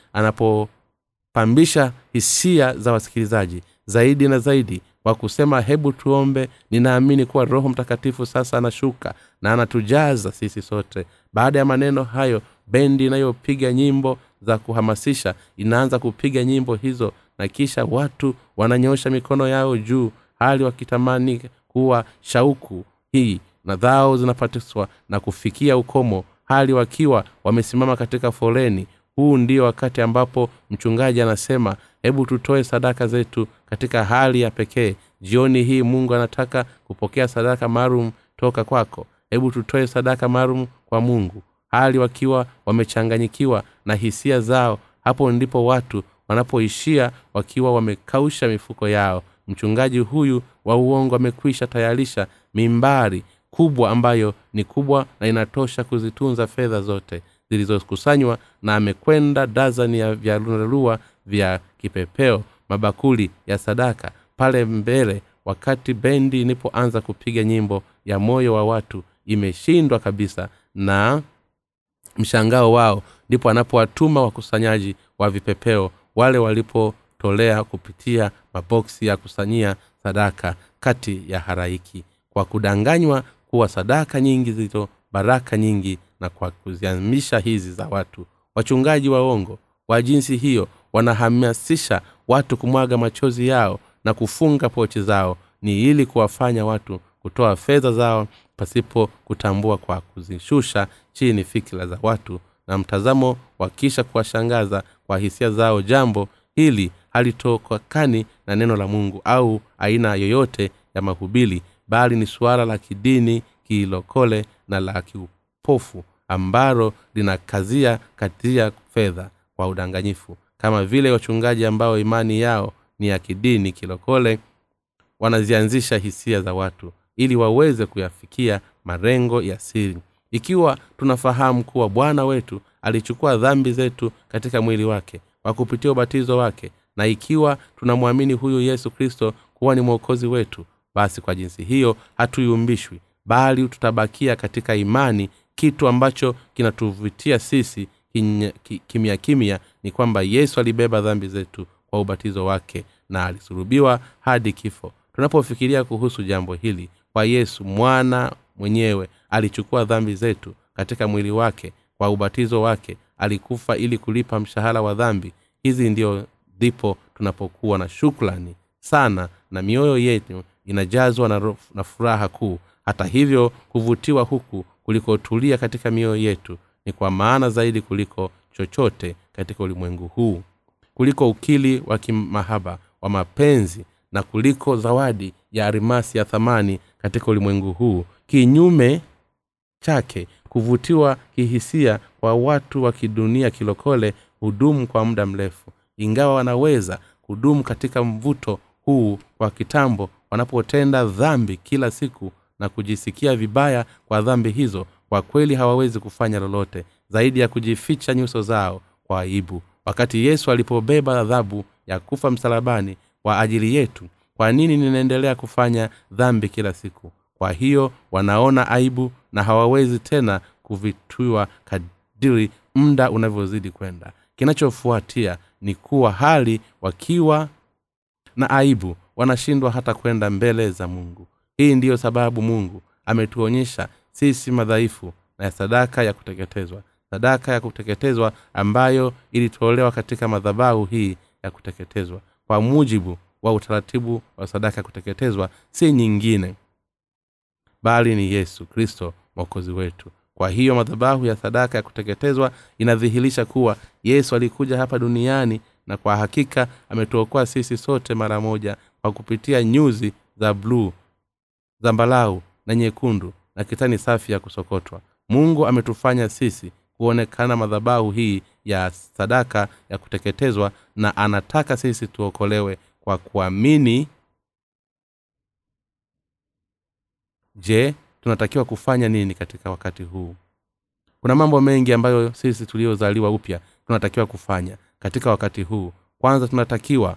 anapopambisha hisia za wasikilizaji zaidi na zaidi kwa kusema hebu tuombe ninaamini kuwa roho mtakatifu sasa anashuka na anatujaza sisi sote. Baada ya maneno hayo bendi inayopiga nyimbo za kuhamasisha inaanza kupiga nyimbo hizo na kisha watu wananyosha mikono yao juu hali wakitamani kuwa shauku hii na dhao zinapatiswa na kufikia ukomo hali wakiwa wamesimama katika foleni huu ndio wakati ambapo mchungaji anasema hebu tutoe sadaka zetu katika hali ya pekee. Jioni hii mungu anataka kupokea sadaka maalum toka kwako. Hebu tutoe sadaka maalum kwa mungu. Hali wakiwa wamechanganyikiwa na hisia zao hapo ndipo watu wanapoishia wakiwa wamekausha mifuko yao. Mchungaji huyu wa uongo amekwisha tayarisha mimbari kubwa ambayo ni kubwa na inatosha kuzitunza fedha zote zilizokusanywa na amekwenda dazani ya vyararua vya kipepeo mabakuli ya sadaka pale mbele wakati bendi ilipoanza kupiga nyimbo ya moyo wa watu imeshindwa kabisa na mshangao wao. Ndipo anapowatuma wakusanyaji wa vipepeo wale walipotolea kupitia maboksi ya kusanyia sadaka kati ya haraiki kwa kudanganywa kuwa sadaka nyingi zilizo baraka nyingi na kwa kuziamisha hizi za watu. Wachungaji waongo wa jinsi hiyo wanahamasisha watu kumwaga machozi yao na kufunga pochi zao. Ni ili kuwafanya watu kutoa fedha zao pasipo kutambua kwa kuzishusha chini fikira za watu. Na mtazamo wakisha kuwashangaza kwa hisia zao jambo hili halitokakani na neno la mungu au aina yoyote ya mahubili bali ni suala la kidini kiilokole na la kiupofu ambalo linakazia katia fedha kwa udanganyifu. Kama vile wachungaji ambao imani yao ni ya kidini kilokole wanazianzisha hisia za watu ili waweze kuyafikia marengo ya siri. Ikiwa tunafahamu kuwa bwana wetu alichukua dhambi zetu katika mwili wake kwa kupitia ubatizo wake na ikiwa tunamwamini huyu yesu kristo kuwa ni mwokozi wetu basi kwa jinsi hiyo hatuyumbishwi bali tutabakia katika imani kitu ambacho kinatuvutia sisi kimya kimya ni kwamba yesu alibeba dhambi zetu kwa ubatizo wake na alisulubiwa hadi kifo. Tunapofikiria kuhusu jambo hili kwa yesu mwana mwenyewe alichukua dhambi zetu katika mwili wake kwa ubatizo wake alikufa ili kulipa mshahara wa dhambi. Hizi ndio ndipo tunapokuwa na shukrani sana na mioyo yetu inajazwa na, na furaha kuu hata hivyo kuvutiwa huku kulikotulia katika mioyo yetu ni kwa maana zaidi kuliko chochote katika ulimwengu huu. Kuliko ukili wa kimahaba wa mapenzi na kuliko zawadi ya arimasi ya thamani katika ulimwengu huu kinyume chake kuvutiwa kihisia kwa watu wa kidunia kilokole hudumu kwa muda mrefu. Ingawa wanaweza kudumu katika mvuto huu kwa kitambo wanapotenda dhambi kila siku na kujisikia vibaya kwa dhambi hizo kwa kweli hawawezi kufanya lolote zaidi ya kujificha nyuso zao kwa aibu. Wakati yesu alipobeba adhabu ya kufa msalabani kwa ajili yetu kwa nini ninaendelea kufanya dhambi kila siku? Kwa hiyo wanaona aibu na hawawezi tena kuvitwiwa kadiri muda unavyozidi kwenda. Kinachofuatia ni kuwa hali wakiwa na aibu wanashindwa hata kwenda mbele za mungu hii ndiyo sababu mungu ametuonyesha sisi madhaifu na sadaka ya kuteketezwa. Sadaka ya kuteketezwa ambayo ilitolewa katika madhabahu hii ya kuteketezwa. Kwa mujibu wa utaratibu wa sadaka ya kuteketezwa si nyingine bali ni yesu kristo mwokozi wetu. Kwa hiyo madhabahu ya sadaka ya kuteketezwa inadhihirisha kuwa yesu alikuja hapa duniani na kwa hakika ametuokoa sisi sote mara moja kwa kupitia nyuzi za bluu zambalau na nyekundu na kitani safi ya kusokotwa. Mungu ametufanya sisi kuonekana madhabahu hii ya sadaka ya kuteketezwa na anataka sisi tuokolewe kwa kuamini. Je tunatakiwa kufanya nini katika wakati huu? Kuna mambo mengi ambayo sisi tuliozaliwa upya tunatakiwa kufanya katika wakati huu. Kwanza tunatakiwa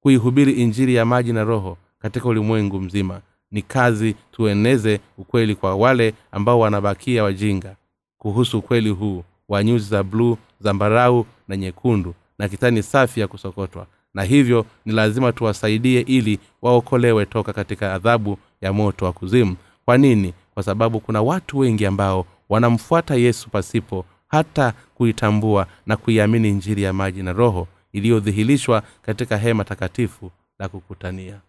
kuihubiri injiri ya maji na roho katika ulimwengu mzima ni kazi tueneze ukweli kwa wale ambao wanabakia wajinga. Kuhusu ukweli huu wa nyuzi za bluu zambarau na nyekundu na kitani safi ya kusokotwa. Na hivyo ni lazima tuwasaidie ili waokolewe toka katika adhabu ya moto wa kuzimu. Kwa nini? Kwa sababu kuna watu wengi ambao wanamfuata yesu pasipo hata kuitambua na kuiamini njiri ya maji na roho iliyodhihirishwa katika hema takatifu la kukutania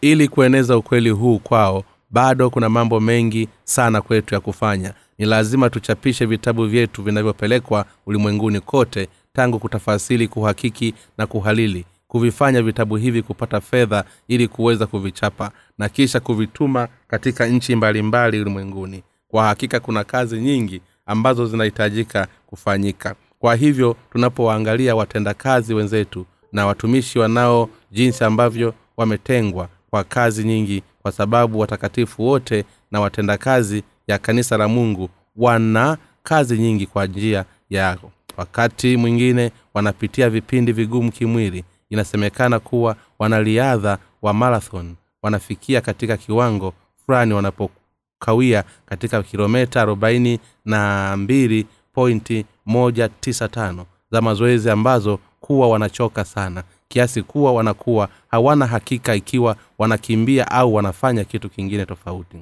ili kueneza ukweli huu kwao bado kuna mambo mengi sana kwetu ya kufanya. Ni lazima tuchapishe vitabu vyetu vinavyopelekwa ulimwenguni kote tangu kutafasili kuhakiki na kuhalili. Kuvifanya vitabu hivi kupata fedha ili kuweza kuvichapa na kisha kuvituma katika nchi mbalimbali ulimwenguni. Kwa hakika kuna kazi nyingi ambazo zinahitajika kufanyika. Kwa hivyo tunapowaangalia watendakazi wenzetu na watumishi wanao jinsi ambavyo wametengwa kwa kazi nyingi kwa sababu watakatifu wote na watendakazi ya kanisa la mungu wana kazi nyingi kwa njia yao wakati mwingine wanapitia vipindi vigumu kimwili inasemekana kuwa wanariadha wa marathon wanafikia katika kiwango fulani wanapokawia katika kilometa arobaini na mbili pointi moja tisa tano za mazoezi ambazo kuwa wanachoka sana kiasi kuwa wanakuwa hawana hakika ikiwa wanakimbia au wanafanya kitu kingine tofauti.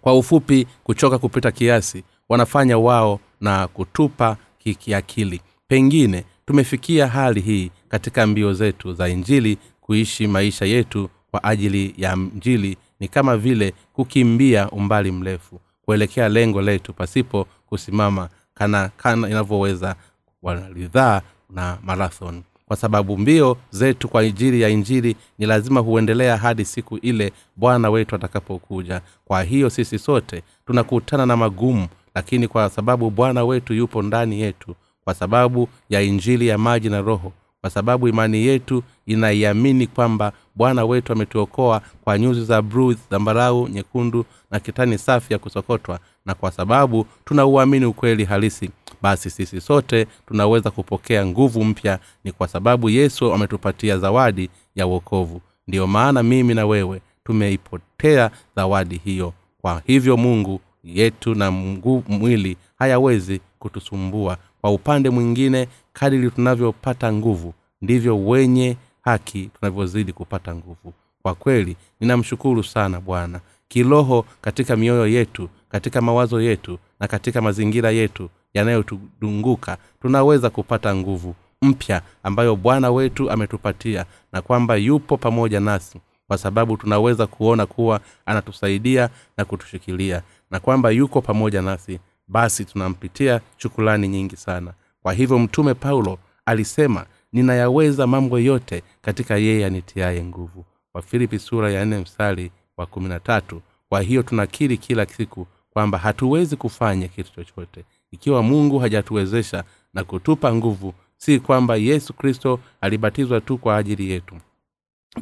Kwa ufupi kuchoka kupita kiasi wanafanya wao na kutupa kikiakili pengine tumefikia hali hii katika mbio zetu za injili kuishi maisha yetu kwa ajili ya njili ni kama vile kukimbia umbali mrefu kuelekea lengo letu pasipo kusimama kana kana inavyoweza wanaridhaa na marathon kwa sababu mbio zetu kwa ajili ya injili ni lazima huendelea hadi siku ile bwana wetu atakapokuja. Kwa hiyo sisi sote tunakutana na magumu lakini kwa sababu bwana wetu yupo ndani yetu kwa sababu ya injili ya maji na roho kwa sababu imani yetu inaiamini kwamba bwana wetu ametuokoa kwa nyuzi za bruu zambarau nyekundu na kitani safi ya kusokotwa na kwa sababu tunauamini ukweli halisi basi sisi sote tunaweza kupokea nguvu mpya ni kwa sababu yesu ametupatia zawadi ya uokovu ndiyo maana mimi na wewe tumeipotea zawadi hiyo. Kwa hivyo mungu yetu na mgu, mwili hayawezi kutusumbua. Kwa upande mwingine kadiri tunavyopata nguvu ndivyo wenye haki tunavyozidi kupata nguvu. Kwa kweli ninamshukuru sana bwana. Kiroho katika mioyo yetu katika mawazo yetu na katika mazingira yetu yanayotudunguka tunaweza kupata nguvu mpya ambayo bwana wetu ametupatia na kwamba yupo pamoja nasi kwa sababu tunaweza kuona kuwa anatusaidia na kutushikilia na kwamba yuko pamoja nasi basi tunampitia shukulani nyingi sana. Kwa hivyo mtume paulo alisema ninayaweza mambo yote katika yeye anitiaye nguvu. Wafilipi sura ya nne mstari wa kumi na tatu. Kwa hiyo tunakiri kila siku kwamba hatuwezi kufanya kitu chochote. Ikiwa mungu hajatuwezesha na kutupa nguvu si kwamba yesu kristo alibatizwa tu kwa ajili yetu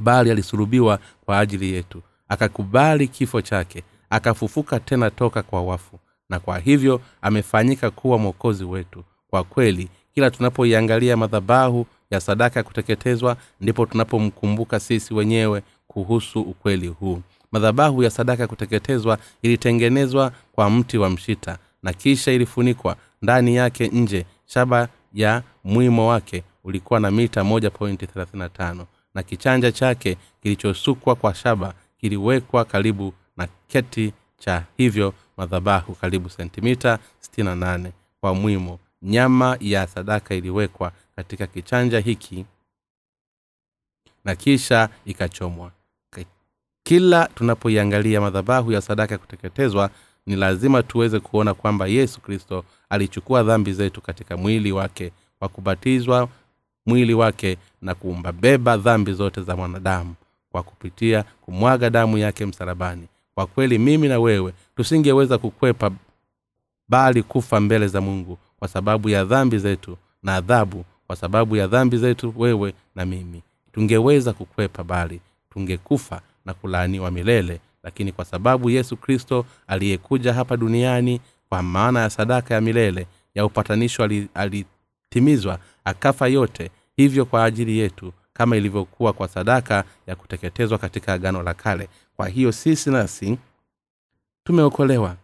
bali alisulubiwa kwa ajili yetu. Akakubali kifo chake akafufuka tena toka kwa wafu na kwa hivyo amefanyika kuwa mwokozi wetu. Kwa kweli kila tunapoiangalia madhabahu ya sadaka ya kuteketezwa ndipo tunapomkumbuka sisi wenyewe kuhusu ukweli huu madhabahu ya sadaka ya kuteketezwa ilitengenezwa kwa mti wa mshita na kisha ilifunikwa ndani yake nje. Shaba ya mwimo wake ulikuwa na mita moja na kichanja chake kilichosukwa kwa shaba kiliwekwa karibu na keti cha hivyo madhabahu karibu sentimita 68 kwa mwimo. Nyama ya sadaka iliwekwa katika kichanja hiki na kisha ikachomwa kila tunapoiangalia madhabahu ya sadaka ya kuteketezwa ni lazima tuweze kuona kwamba yesu kristo alichukua dhambi zetu katika mwili wake kwa kubatizwa mwili wake na kumbabeba dhambi zote za mwanadamu kwa kupitia kumwaga damu yake msalabani. Kwa kweli mimi na wewe tusingeweza kukwepa bali kufa mbele za mungu kwa sababu ya dhambi zetu na adhabu kwa sababu ya dhambi zetu wewe na mimi. Tungeweza kukwepa bali tungekufa na kulaaniwa milele. Lakini kwa sababu yesu kristo aliyekuja hapa duniani kwa maana ya sadaka ya milele ya upatanisho alitimizwa akafa yote hivyo kwa ajili yetu kama ilivyokuwa kwa sadaka ya kuteketezwa katika agano la kale. Kwa hiyo sisi nasi tumeokolewa.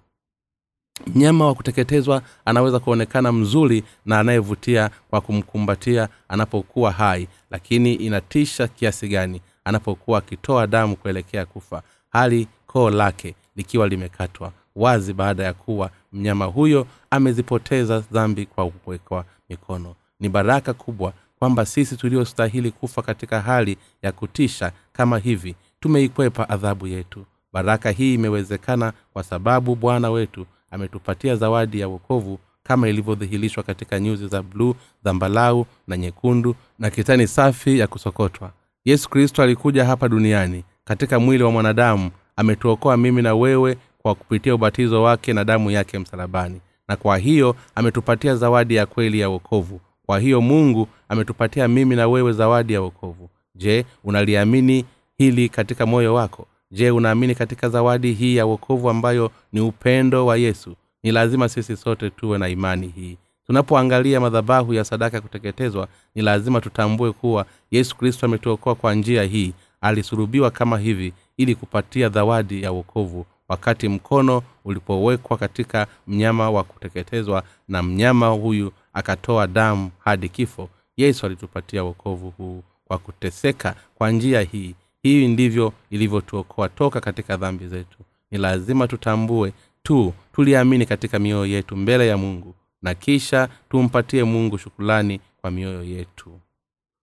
Mnyama wa kuteketezwa anaweza kuonekana mzuri na anayevutia kwa kumkumbatia anapokuwa hai lakini inatisha kiasi gani anapokuwa akitoa damu kuelekea kufa. Hali koo lake likiwa limekatwa wazi baada ya kuwa mnyama huyo amezipoteza dhambi kwa kuwekwa mikono. Ni baraka kubwa kwamba sisi tuliostahili kufa katika hali ya kutisha kama hivi tumeikwepa adhabu yetu. Baraka hii imewezekana kwa sababu bwana wetu ametupatia zawadi ya wokovu kama ilivyodhihirishwa katika nyuzi za bluu zambalau na nyekundu na kitani safi ya kusokotwa yesu kristo alikuja hapa duniani katika mwili wa mwanadamu ametuokoa mimi na wewe kwa kupitia ubatizo wake na damu yake msalabani. Na kwa hiyo ametupatia zawadi ya kweli ya wokovu. Kwa hiyo mungu ametupatia mimi na wewe zawadi ya wokovu. Je unaliamini hili katika moyo wako? Je unaamini katika zawadi hii ya wokovu ambayo ni upendo wa yesu? Ni lazima sisi sote tuwe na imani hii tunapoangalia madhabahu ya sadaka ya kuteketezwa ni lazima tutambue kuwa yesu kristo ametuokoa kwa njia hii. Alisurubiwa kama hivi ili kupatia zawadi ya uokovu wakati mkono ulipowekwa katika mnyama wa kuteketezwa na mnyama huyu akatoa damu hadi kifo. Yesu alitupatia wokovu huu kwa kuteseka kwa njia hii. Hii ndivyo ilivyotuokoa toka katika dhambi zetu. Ni lazima tutambue tu tuliamini katika mioyo yetu mbele ya mungu na kisha tumpatie mungu shukulani kwa mioyo yetu.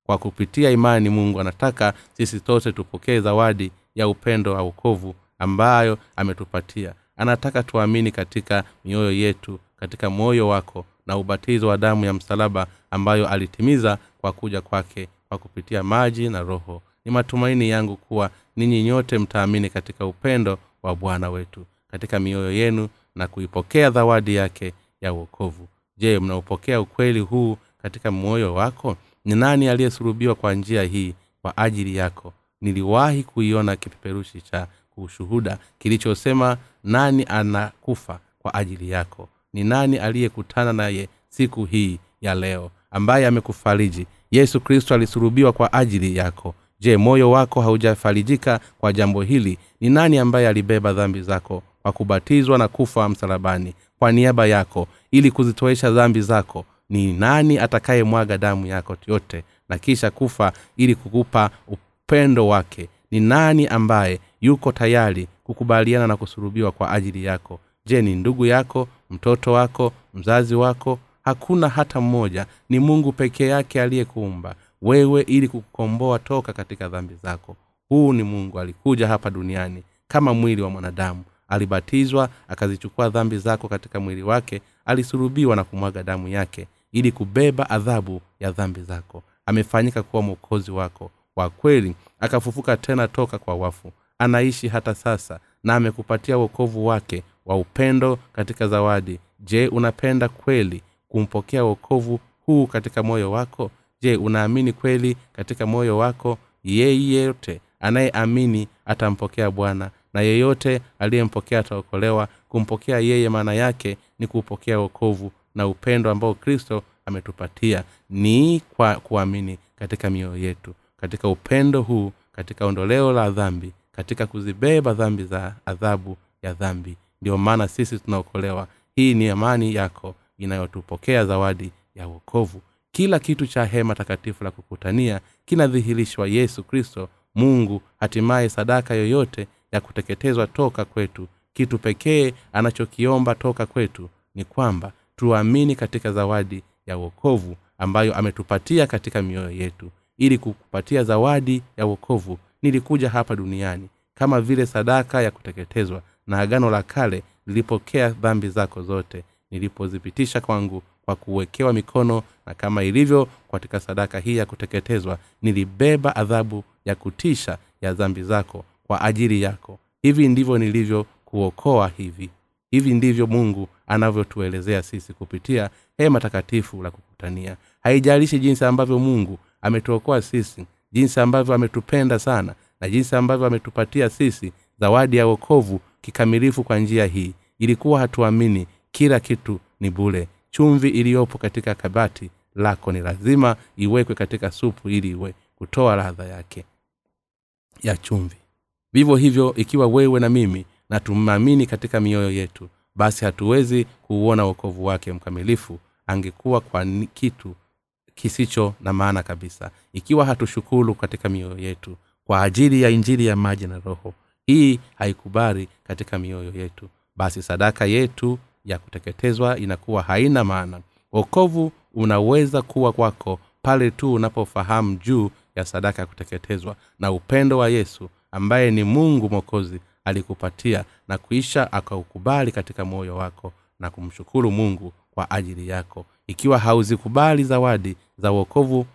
Kwa kupitia imani mungu anataka sisi sote tupokee zawadi ya upendo wa ukovu ambayo ametupatia. Anataka tuamini katika mioyo yetu katika moyo wako na ubatizo wa damu ya msalaba ambayo alitimiza kwa kuja kwake kwa kupitia maji na roho. Ni matumaini yangu kuwa ninyi nyote mtaamini katika upendo wa bwana wetu katika mioyo yenu na kuipokea zawadi yake ya uokovu je mnaupokea ukweli huu katika moyo wako? Ni nani aliyesurubiwa kwa njia hii kwa ajili yako? Niliwahi kuiona kipeperushi cha ushuhuda kilichosema nani anakufa kwa ajili yako? Ni nani aliyekutana naye siku hii ya leo ambaye amekufariji? Yesu kristo alisurubiwa kwa ajili yako. Je moyo wako haujafarijika kwa jambo hili? Ni nani ambaye alibeba dhambi zako kwa kubatizwa na kufa msalabani kwa niaba yako ili kuzitoesha dhambi zako. Ni nani atakayemwaga damu yako yote na kisha kufa ili kukupa upendo wake? Ni nani ambaye yuko tayari kukubaliana na kusurubiwa kwa ajili yako? Je ni ndugu yako mtoto wako mzazi wako? Hakuna hata mmoja. Ni mungu pekee yake aliyekuumba. Wewe ili kukukomboa toka katika dhambi zako. Huu ni mungu alikuja hapa duniani kama mwili wa mwanadamu alibatizwa akazichukua dhambi zako katika mwili wake alisurubiwa na kumwaga damu yake ili kubeba adhabu ya dhambi zako. Amefanyika kuwa mwokozi wako wa kweli akafufuka tena toka kwa wafu. Anaishi hata sasa na amekupatia wokovu wake wa upendo katika zawadi. Je unapenda kweli kumpokea wokovu huu katika moyo wako? Je unaamini kweli katika moyo wako? Yeyote anayeamini atampokea bwana na yeyote aliyempokea ataokolewa. Kumpokea yeye maana yake ni kupokea wokovu na upendo ambao kristo ametupatia. Ni kwa kuamini katika mioyo yetu katika upendo huu katika ondoleo la dhambi katika kuzibeba dhambi za adhabu ya dhambi. Ndio maana sisi tunaokolewa. Hii ni amani yako inayotupokea zawadi ya wokovu. Kila kitu cha hema takatifu la kukutania kinadhihirishwa yesu kristo mungu. Hatimaye sadaka yoyote ya kuteketezwa toka kwetu. Kitu pekee anachokiomba toka kwetu ni kwamba tuamini katika zawadi ya uokovu ambayo ametupatia katika mioyo yetu. Ili kukupatia zawadi ya uokovu nilikuja hapa duniani kama vile sadaka ya kuteketezwa na agano la kale lilipokea dhambi zako zote. Nilipozipitisha kwangu kwa kuwekewa mikono na kama ilivyo katika sadaka hii ya kuteketezwa nilibeba adhabu ya kutisha ya dhambi zako kwa ajili yako. Hivi ndivyo nilivyo kuokoa hivi. Hivi ndivyo mungu anavyotuelezea sisi kupitia hema takatifu la kukutania. Haijalishi jinsi ambavyo mungu ametuokoa sisi jinsi ambavyo ametupenda sana na jinsi ambavyo ametupatia sisi zawadi ya wokovu kikamilifu kwa njia hii. Ilikuwa hatuamini kila kitu ni bule chumvi iliyopo katika kabati lako ni lazima iwekwe katika supu ili iwe kutoa ladha yake ya chumvi vivyo hivyo ikiwa wewe na mimi na tumamini katika mioyo yetu basi hatuwezi kuuona uokovu wake mkamilifu. Angekuwa kwa kitu kisicho na maana kabisa. Ikiwa hatushukuru katika mioyo yetu kwa ajili ya injili ya maji na roho hii haikubali katika mioyo yetu. Basi sadaka yetu ya kuteketezwa inakuwa haina maana. Wokovu unaweza kuwa kwako pale tu unapofahamu juu ya sadaka ya kuteketezwa na upendo wa yesu ambaye ni mungu mwokozi alikupatia na kuisha akaukubali katika moyo wako na kumshukuru mungu kwa ajili yako. Ikiwa hauzikubali zawadi za uokovu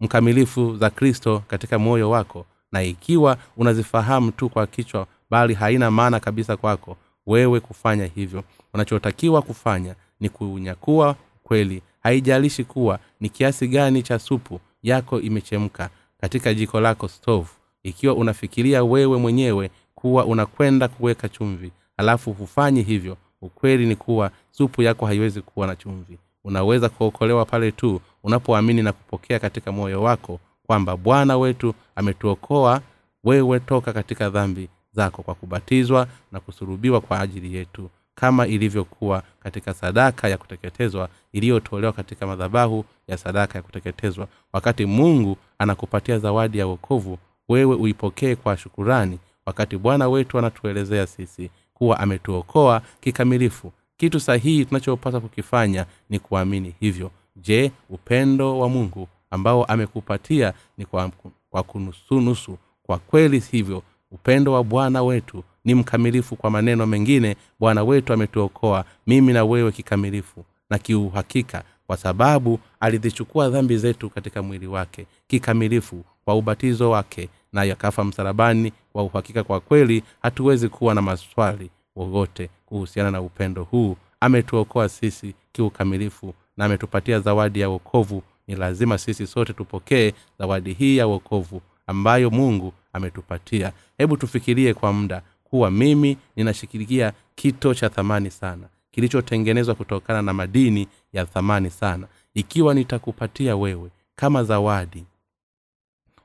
mkamilifu za kristo katika moyo wako na ikiwa unazifahamu tu kwa kichwa bali haina maana kabisa kwako wewe kufanya hivyo unachotakiwa kufanya ni kunyakua kweli. Haijalishi kuwa ni kiasi gani cha supu yako imechemka katika jiko lako stovu ikiwa unafikiria wewe mwenyewe kuwa unakwenda kuweka chumvi alafu hufanyi hivyo ukweli ni kuwa supu yako haiwezi kuwa na chumvi. Unaweza kuokolewa pale tu unapoamini na kupokea katika moyo wako kwamba bwana wetu ametuokoa wewe toka katika dhambi zako kwa kubatizwa na kusurubiwa kwa ajili yetu kama ilivyokuwa katika sadaka ya kuteketezwa iliyotolewa katika madhabahu ya sadaka ya kuteketezwa. Wakati mungu anakupatia zawadi ya wokovu wewe uipokee kwa shukurani wakati bwana wetu anatuelezea sisi kuwa ametuokoa kikamilifu. Kitu sahihi tunachopaswa kukifanya ni kuamini hivyo. Je upendo wa mungu ambao amekupatia ni kwa, kwa kunusunusu kwa kweli hivyo upendo wa bwana wetu ni mkamilifu kwa maneno mengine. Bwana wetu ametuokoa mimi na wewe kikamilifu na kiuhakika kwa sababu alizichukua dhambi zetu katika mwili wake kikamilifu kwa ubatizo wake na yakafa msalabani wa uhakika kwa kweli hatuwezi kuwa na maswali wowote kuhusiana na upendo huu. Ametuokoa sisi kiukamilifu na ametupatia zawadi ya wokovu. Ni lazima sisi sote tupokee zawadi hii ya wokovu ambayo mungu ametupatia. Hebu tufikirie kwa muda kuwa mimi ninashikilikia kito cha thamani sana kilichotengenezwa kutokana na madini ya thamani sana. Ikiwa nitakupatia wewe kama zawadi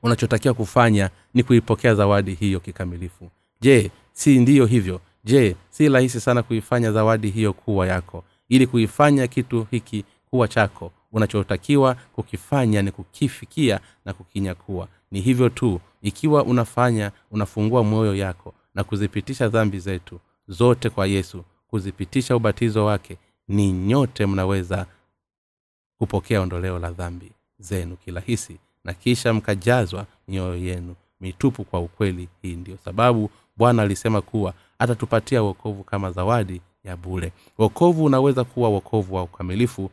unachotakiwa kufanya ni kuipokea zawadi hiyo kikamilifu. Je si ndiyo hivyo? Je si rahisi sana kuifanya zawadi hiyo kuwa yako? Ili kuifanya kitu hiki kuwa chako unachotakiwa kukifanya ni kukifikia na kukinyakua. Ni hivyo tu ikiwa unafanya unafungua moyo yako na kuzipitisha dhambi zetu zote kwa yesu kuzipitisha ubatizo wake ni nyote mnaweza kupokea ondoleo la dhambi zenu kirahisi na kisha mkajazwa mioyo yenu mitupu kwa ukweli. Hii ndiyo sababu bwana alisema kuwa atatupatia wokovu kama zawadi ya bule wokovu unaweza kuwa wokovu wa ukamilifu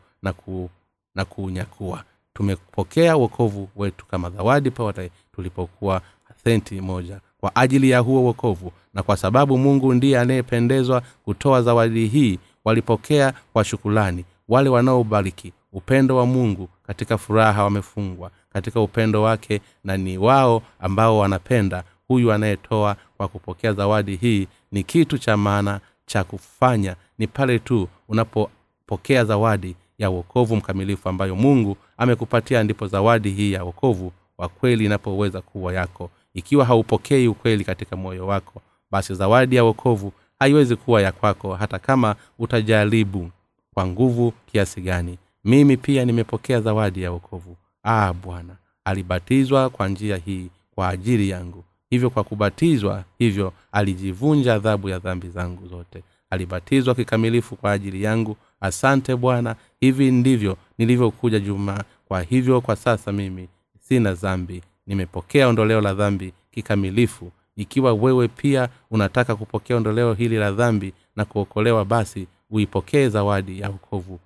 na kuunyakua. Tumepokea wokovu wetu kama zawadi pale tulipokuwa senti moja kwa ajili ya huo wokovu. Na kwa sababu mungu ndiye anayependezwa kutoa zawadi hii walipokea kwa shukulani. Wale wanaobariki upendo wa mungu katika furaha wamefungwa katika upendo wake na ni wao ambao wanapenda. Huyu anayetoa kwa kupokea zawadi hii ni kitu cha maana cha kufanya. Ni pale tu unapopokea zawadi ya uokovu mkamilifu ambayo mungu amekupatia ndipo zawadi hii ya uokovu wa kweli inapoweza kuwa yako. Ikiwa haupokei ukweli katika moyo wako basi zawadi ya wokovu haiwezi kuwa ya kwako hata kama utajaribu. Kwa nguvu kiasi gani mimi pia nimepokea zawadi ya wokovu. Ah bwana alibatizwa kwa njia hii kwa ajili yangu. Hivyo kwa kubatizwa hivyo alijivunja adhabu ya dhambi zangu zote. Alibatizwa kikamilifu kwa ajili yangu. Asante bwana hivi ndivyo nilivyokuja juma. Kwa hivyo kwa sasa mimi sina dhambi. Nimepokea ondoleo la dhambi kikamilifu. Ikiwa wewe pia unataka kupokea ondoleo hili la dhambi na kuokolewa basi uipokee zawadi ya wokovu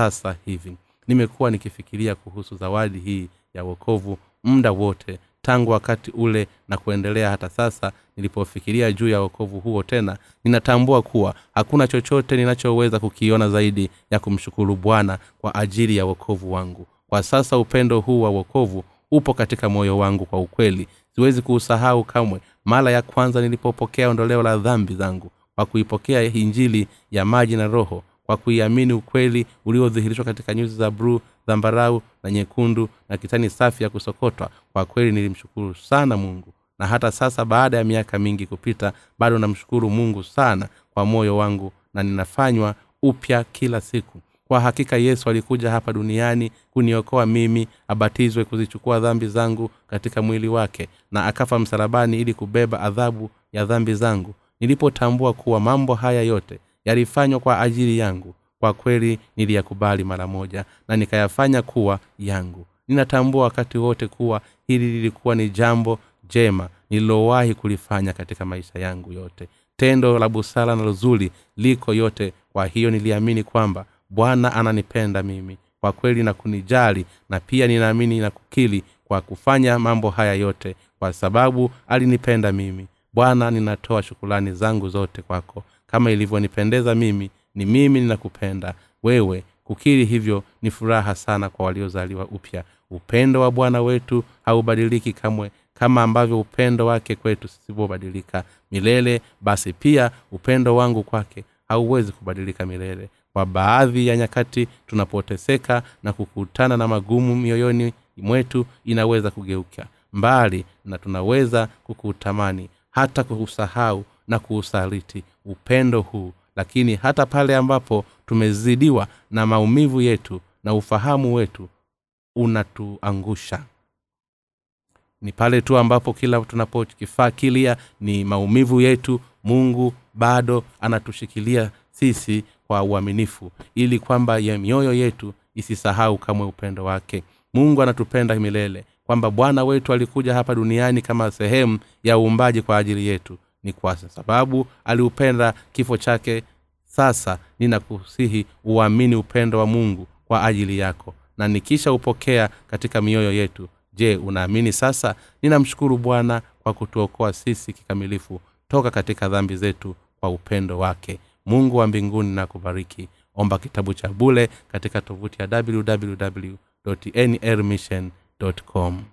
sasa hivi. Nimekuwa nikifikiria kuhusu zawadi hii ya wokovu muda wote tangu wakati ule na kuendelea hata sasa nilipofikiria juu ya wokovu huo tena ninatambua kuwa hakuna chochote ninachoweza kukiona zaidi ya kumshukuru bwana kwa ajili ya wokovu wangu. Kwa sasa upendo huu wa wokovu upo katika moyo wangu kwa ukweli. Siwezi kuusahau kamwe mara ya kwanza nilipopokea ondoleo la dhambi zangu kwa kuipokea injili ya maji na roho kwa kuiamini ukweli uliodhihirishwa katika nyuzi za bruu zambarau na nyekundu na kitani safi ya kusokotwa. Kwa kweli nilimshukuru sana mungu. Na hata sasa baada ya miaka mingi kupita bado namshukuru mungu sana kwa moyo wangu na ninafanywa upya kila siku. Kwa hakika yesu alikuja hapa duniani kuniokoa mimi abatizwe kuzichukua dhambi zangu katika mwili wake na akafa msalabani ili kubeba adhabu ya dhambi zangu. Nilipotambua kuwa mambo haya yote yalifanywa kwa ajili yangu. Kwa kweli niliyakubali mara moja na nikayafanya kuwa yangu. Ninatambua wakati wote kuwa hili lilikuwa ni jambo jema nililowahi kulifanya katika maisha yangu yote. Tendo la busara na luzuri liko yote kwa hiyo niliamini kwamba bwana ananipenda mimi kwa kweli na kunijali na pia ninaamini na kukili kwa kufanya mambo haya yote kwa sababu alinipenda mimi. Bwana ninatoa shukulani zangu zote kwako kama ilivyonipendeza mimi ni mimi ninakupenda. Wewe kukiri hivyo ni furaha sana kwa waliozaliwa upya. Upendo wa bwana wetu haubadiliki kamwe kama ambavyo upendo wake kwetu sisivyobadilika milele basi pia upendo wangu kwake hauwezi kubadilika milele. Kwa baadhi ya nyakati tunapoteseka na kukutana na magumu mioyoni mwetu inaweza kugeuka mbali na tunaweza kukutamani hata kuusahau na kuusaliti upendo huu. Lakini hata pale ambapo tumezidiwa na maumivu yetu na ufahamu wetu unatuangusha. Ni pale tu ambapo kila tunapokifakilia ni maumivu yetu mungu bado anatushikilia sisi kwa uaminifu ili kwamba ya mioyo yetu isisahau kamwe upendo wake. Mungu anatupenda milele kwamba bwana wetu alikuja hapa duniani kama sehemu ya uumbaji kwa ajili yetu ni kwa sababu aliupenda kifo chake. Sasa ninakusihi uamini upendo wa mungu kwa ajili yako na nikisha upokea katika mioyo yetu je unaamini sasa? Ninamshukuru bwana kwa kutuokoa sisi kikamilifu toka katika dhambi zetu kwa upendo wake. Mungu wa mbinguni na kubariki omba kitabu cha bule katika tovuti ya www nrmission com